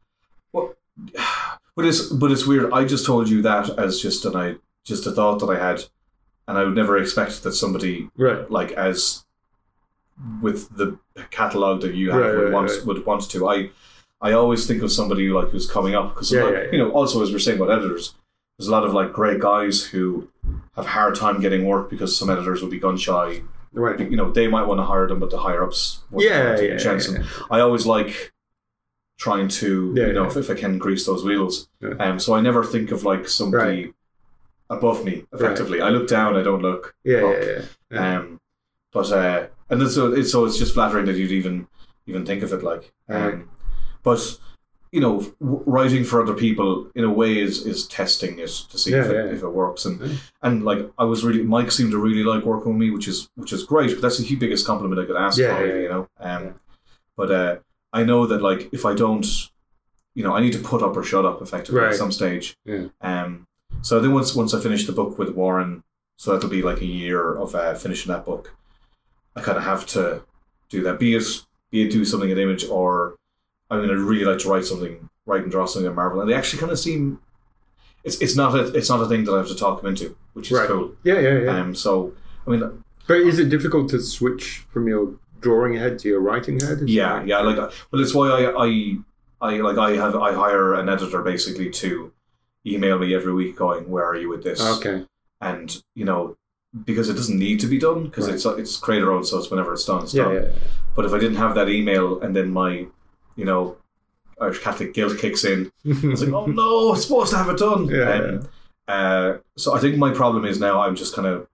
well, but it's but it's weird. I just told you that as just an I just a thought that I had, and I would never expect that somebody right, like as with the catalog that you have Right, would right, want right. would want to. I I always think of somebody who, like who's coming up because Yeah, yeah, you know also as we're saying about editors, there's a lot of like great guys who have hard time getting work because some editors will be gun shy. right. You know they might want to hire them, but the higher ups won't Yeah, yeah, yeah, I always like trying to you know if, if I can grease those wheels. Um, so I never think of like somebody above me. Effectively, I look down. I don't look. Yeah, up. yeah, yeah. yeah. Um, but uh, and so it's so it's just flattering that you'd even even think of it like. Um, but you know, w- writing for other people in a way is is testing it to see if, it, yeah. if it works. And Yeah. and like I was really Mike seemed to really like working with me, which is which is great. But that's the biggest compliment I could ask Yeah, for, yeah, really, you know. Um, Yeah. but uh, I know that like if I don't, you know, I need to put up or shut up effectively at some stage. Yeah. Um. So then once once I finish the book with Warren, so that'll be like a year of uh, finishing that book. I kind of have to do that. Be it be it do something at Image or I'm going to really like to write something, write and draw something at Marvel, and they actually kind of seem. It's it's not a it's not a thing that I have to talk them into, which is Right. cool. yeah, yeah, yeah. Um. So I mean, but is it difficult to switch from your drawing head to your writing head? Yeah, yeah. Like, well, it's why I, I, I like I have I hire an editor basically to email me every week, going, "Where are you with this?" Okay. And you know, because it doesn't need to be done because Right. it's it's creator owned, so it's whenever it's done, it's Yeah, done. yeah. But if I didn't have that email, and then my, you know, Irish Catholic guilt kicks in, it's like, oh no, it's supposed to have it done. Yeah, Um, uh, so I think my problem is now I'm just kind of,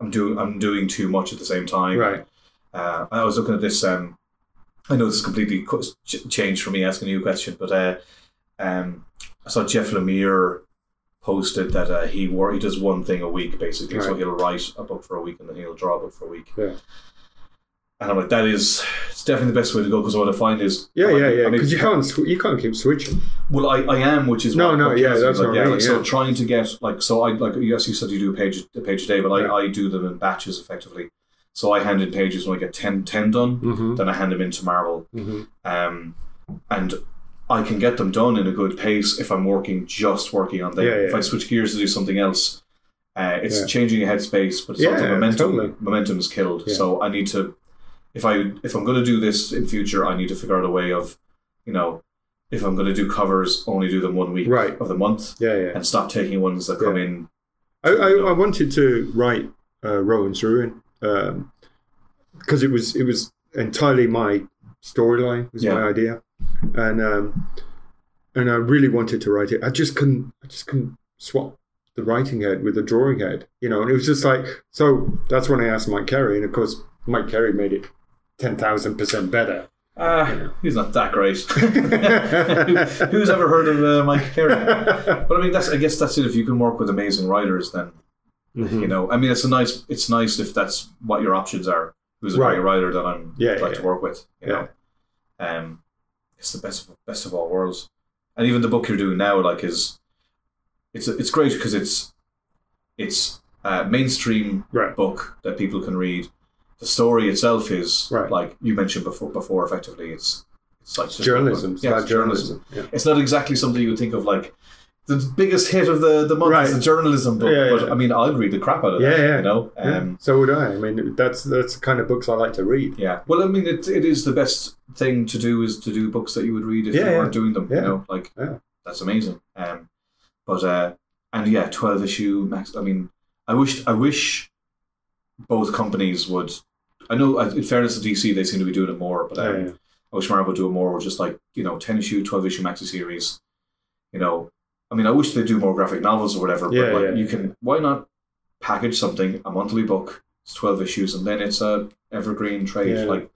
I'm doing I'm doing too much at the same time. right. Uh, I was looking at this. Um, I know this is completely changed for me asking you a question, but uh, um, I saw Jeff Lemire posted that uh, he wor- he does one thing a week basically. So he'll write a book for a week and then he'll draw a book for a week. Yeah. And I'm like, that is it's definitely the best way to go because what I find is Yeah, yeah, yeah. Because you can't sw- you can't keep switching. well, I, I am, which is No, what, no, yeah, that's like, yeah, mean, like, so trying to get like so I like yes, you said you do a page a page a day, but Yeah. I, I do them in batches effectively. So I hand in pages when I get 10, 10 done, Mm-hmm. then I hand them into Marvel, Mm-hmm. um, and I can get them done in a good pace if I'm working just working on them. Yeah, If. I switch gears to do something else, uh, it's Yeah. changing a headspace, but it's Yeah, also momentum. totally. Momentum is killed. Yeah. So I need to, if I if I'm going to do this in future, I need to figure out a way of, you know, if I'm going to do covers, only do them one week Right. of the month, Yeah, yeah. and stop taking ones that come Yeah. in. I, I, I wanted to write uh, Rowan's Ruin because it was it was entirely my storyline was Yeah. my idea, and um, and I really wanted to write it. I just couldn't I just couldn't swap the writing head with the drawing head, you know. And it was just like so. That's when I asked Mike Carey, and of course Mike Carey made it ten thousand percent better. Ah, he's not that great. Who's ever heard of uh, Mike Carey? But I mean, that's I guess that's it. If you can work with amazing writers, then Mhm. you know. I mean, it's a nice. It's nice if that's what your options are. Who's a Right. great writer that I'm Yeah, like yeah, to work with? You Yeah. know, um, it's the best of best of all worlds. And even the book you're doing now, like, is it's it's great because it's it's a mainstream Right. book that people can read. The story itself is Right. like you mentioned before. Before, effectively, it's it's like just journalism. It's Yeah, it's journalism. journalism. Yeah. It's not exactly something you would think of like the biggest hit of the the month is the journalism book. Yeah, but yeah. I mean, I'd read the crap out of Yeah, that. yeah. You know. Yeah, Um, so would I. I mean, that's that's the kind of books I like to read. yeah. Well, I mean, it, it is the best thing to do is to do books that you would read if Yeah, you weren't doing them. Yeah. You know, like Yeah. that's amazing. Um, but uh, and yeah, twelve issue max. I mean, I wish I wish both companies would. I know, uh, in fairness to DC, they seem to be doing it more, but um, Yeah, yeah. I wish Marvel would do it more. With just like you know, ten issue, twelve issue maxi series. You know, I mean, I wish they'd do more graphic novels or whatever. Yeah, but like, yeah, you can. Why not package something a monthly book? It's twelve issues, and then it's a evergreen trade. Yeah. Like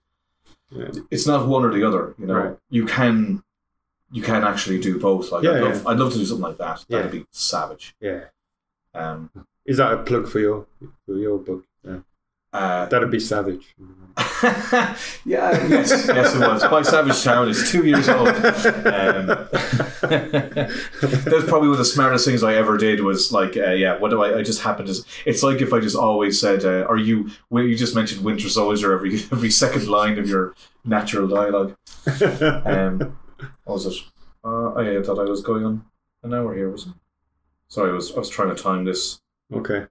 Yeah. it's not one or the other. You know, Right. you can you can actually do both. Like I'd love, I'd love to do something like that. Yeah. That'd be savage. yeah. Um, Is that a plug for your for your book? Uh, That'd be savage. yeah, yes, yes, it was. By Savage Town is two years old. Um, that's probably one of the smartest things I ever did. Was like, uh, yeah, what do I? I just happened to. It's like if I just always said, uh, "Are you?" Well, you just mentioned Winter Soldier every every second line of your natural dialogue. Um, what was it? Uh, I thought I was going on an hour here. Was it? Sorry, I was I was trying to time this. okay.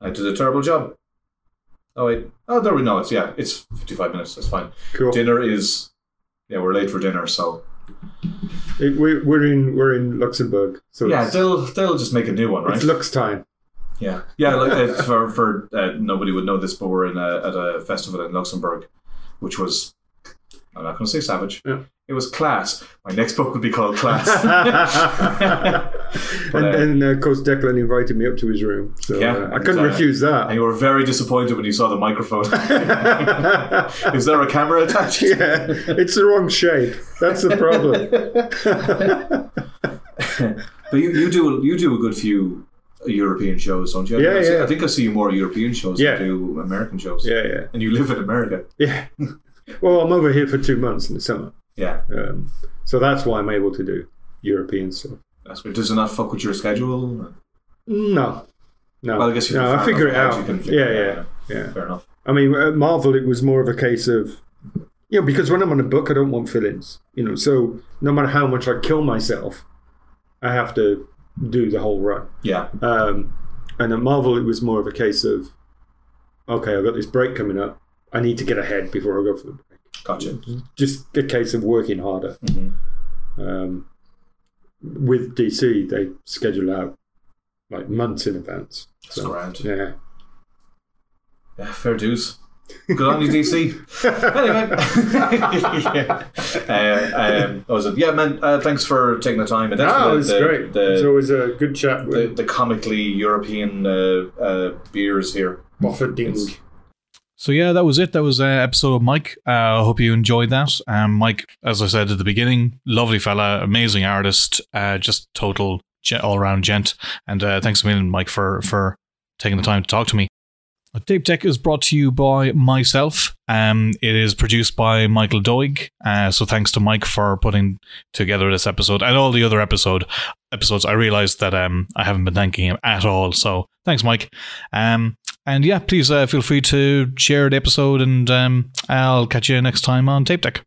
I did a terrible job. Oh wait. Oh, there we know. It's yeah. It's fifty-five minutes. That's fine. Cool. Dinner is. Yeah, we're late for dinner, so It, we're, we're in we're in Luxembourg, so yeah, they'll they'll just make a new one, right? it's Lux time. yeah, yeah. Like uh, for for uh, nobody would know this, but we're in a, at a festival in Luxembourg, which was I'm not going to say savage. Yeah. It was class. My next book would be called Class. and uh, then, uh, of course, Declan invited me up to his room, so Yeah, uh, I couldn't uh, refuse that. and you were very disappointed when you saw the microphone. Is there a camera attached? yeah, it's the wrong shape. That's the problem. But you, you do you do a good few European shows, don't you? I Yeah, think I, see- yeah. I think I see more European shows Yeah. than I do American shows. yeah, yeah, And you live in America. yeah. Well, I'm over here for two months in the summer, Yeah, um, so that's why I'm able to do European stuff. that's good. Does it not fuck with your schedule? No, no. Well, I guess you no, I figure it out. Figure yeah, it yeah, out. yeah. Fair enough. I mean, at Marvel, it was more of a case of, you know, because when I'm on a book, I don't want fill-ins. You know, so no matter how much I kill myself, I have to do the whole run. Yeah, Um, and at Marvel, it was more of a case of, okay, I've got this break coming up. I need to get ahead before I go for the break. Gotcha. Just a case of working harder. Mhm. Um, with DC, they schedule out like months in advance. That's grand. Yeah. Yeah, fair dues. Good on you, DC. anyway, yeah. Uh, um, what was it? Yeah, man. Uh, thanks for taking the time. And thanks it was great. The, it's always a good chat the, with the comically European uh, uh, beers here. Bofferding. So yeah, that was it. That was uh, episode of Mike. Uh, I hope you enjoyed that. Um, Mike, as I said at the beginning, lovely fella, amazing artist, uh, just total all around gent. And uh, thanks a million, Mike, for for taking the time to talk to me. Tape Deck is brought to you by myself. Um, it is produced by Michael Doig. Uh, so thanks to Mike for putting together this episode and all the other episode episodes. I realized that um, I haven't been thanking him at all. So thanks, Mike. Um, and yeah, please uh, feel free to share the episode, and um, I'll catch you next time on Tape Deck.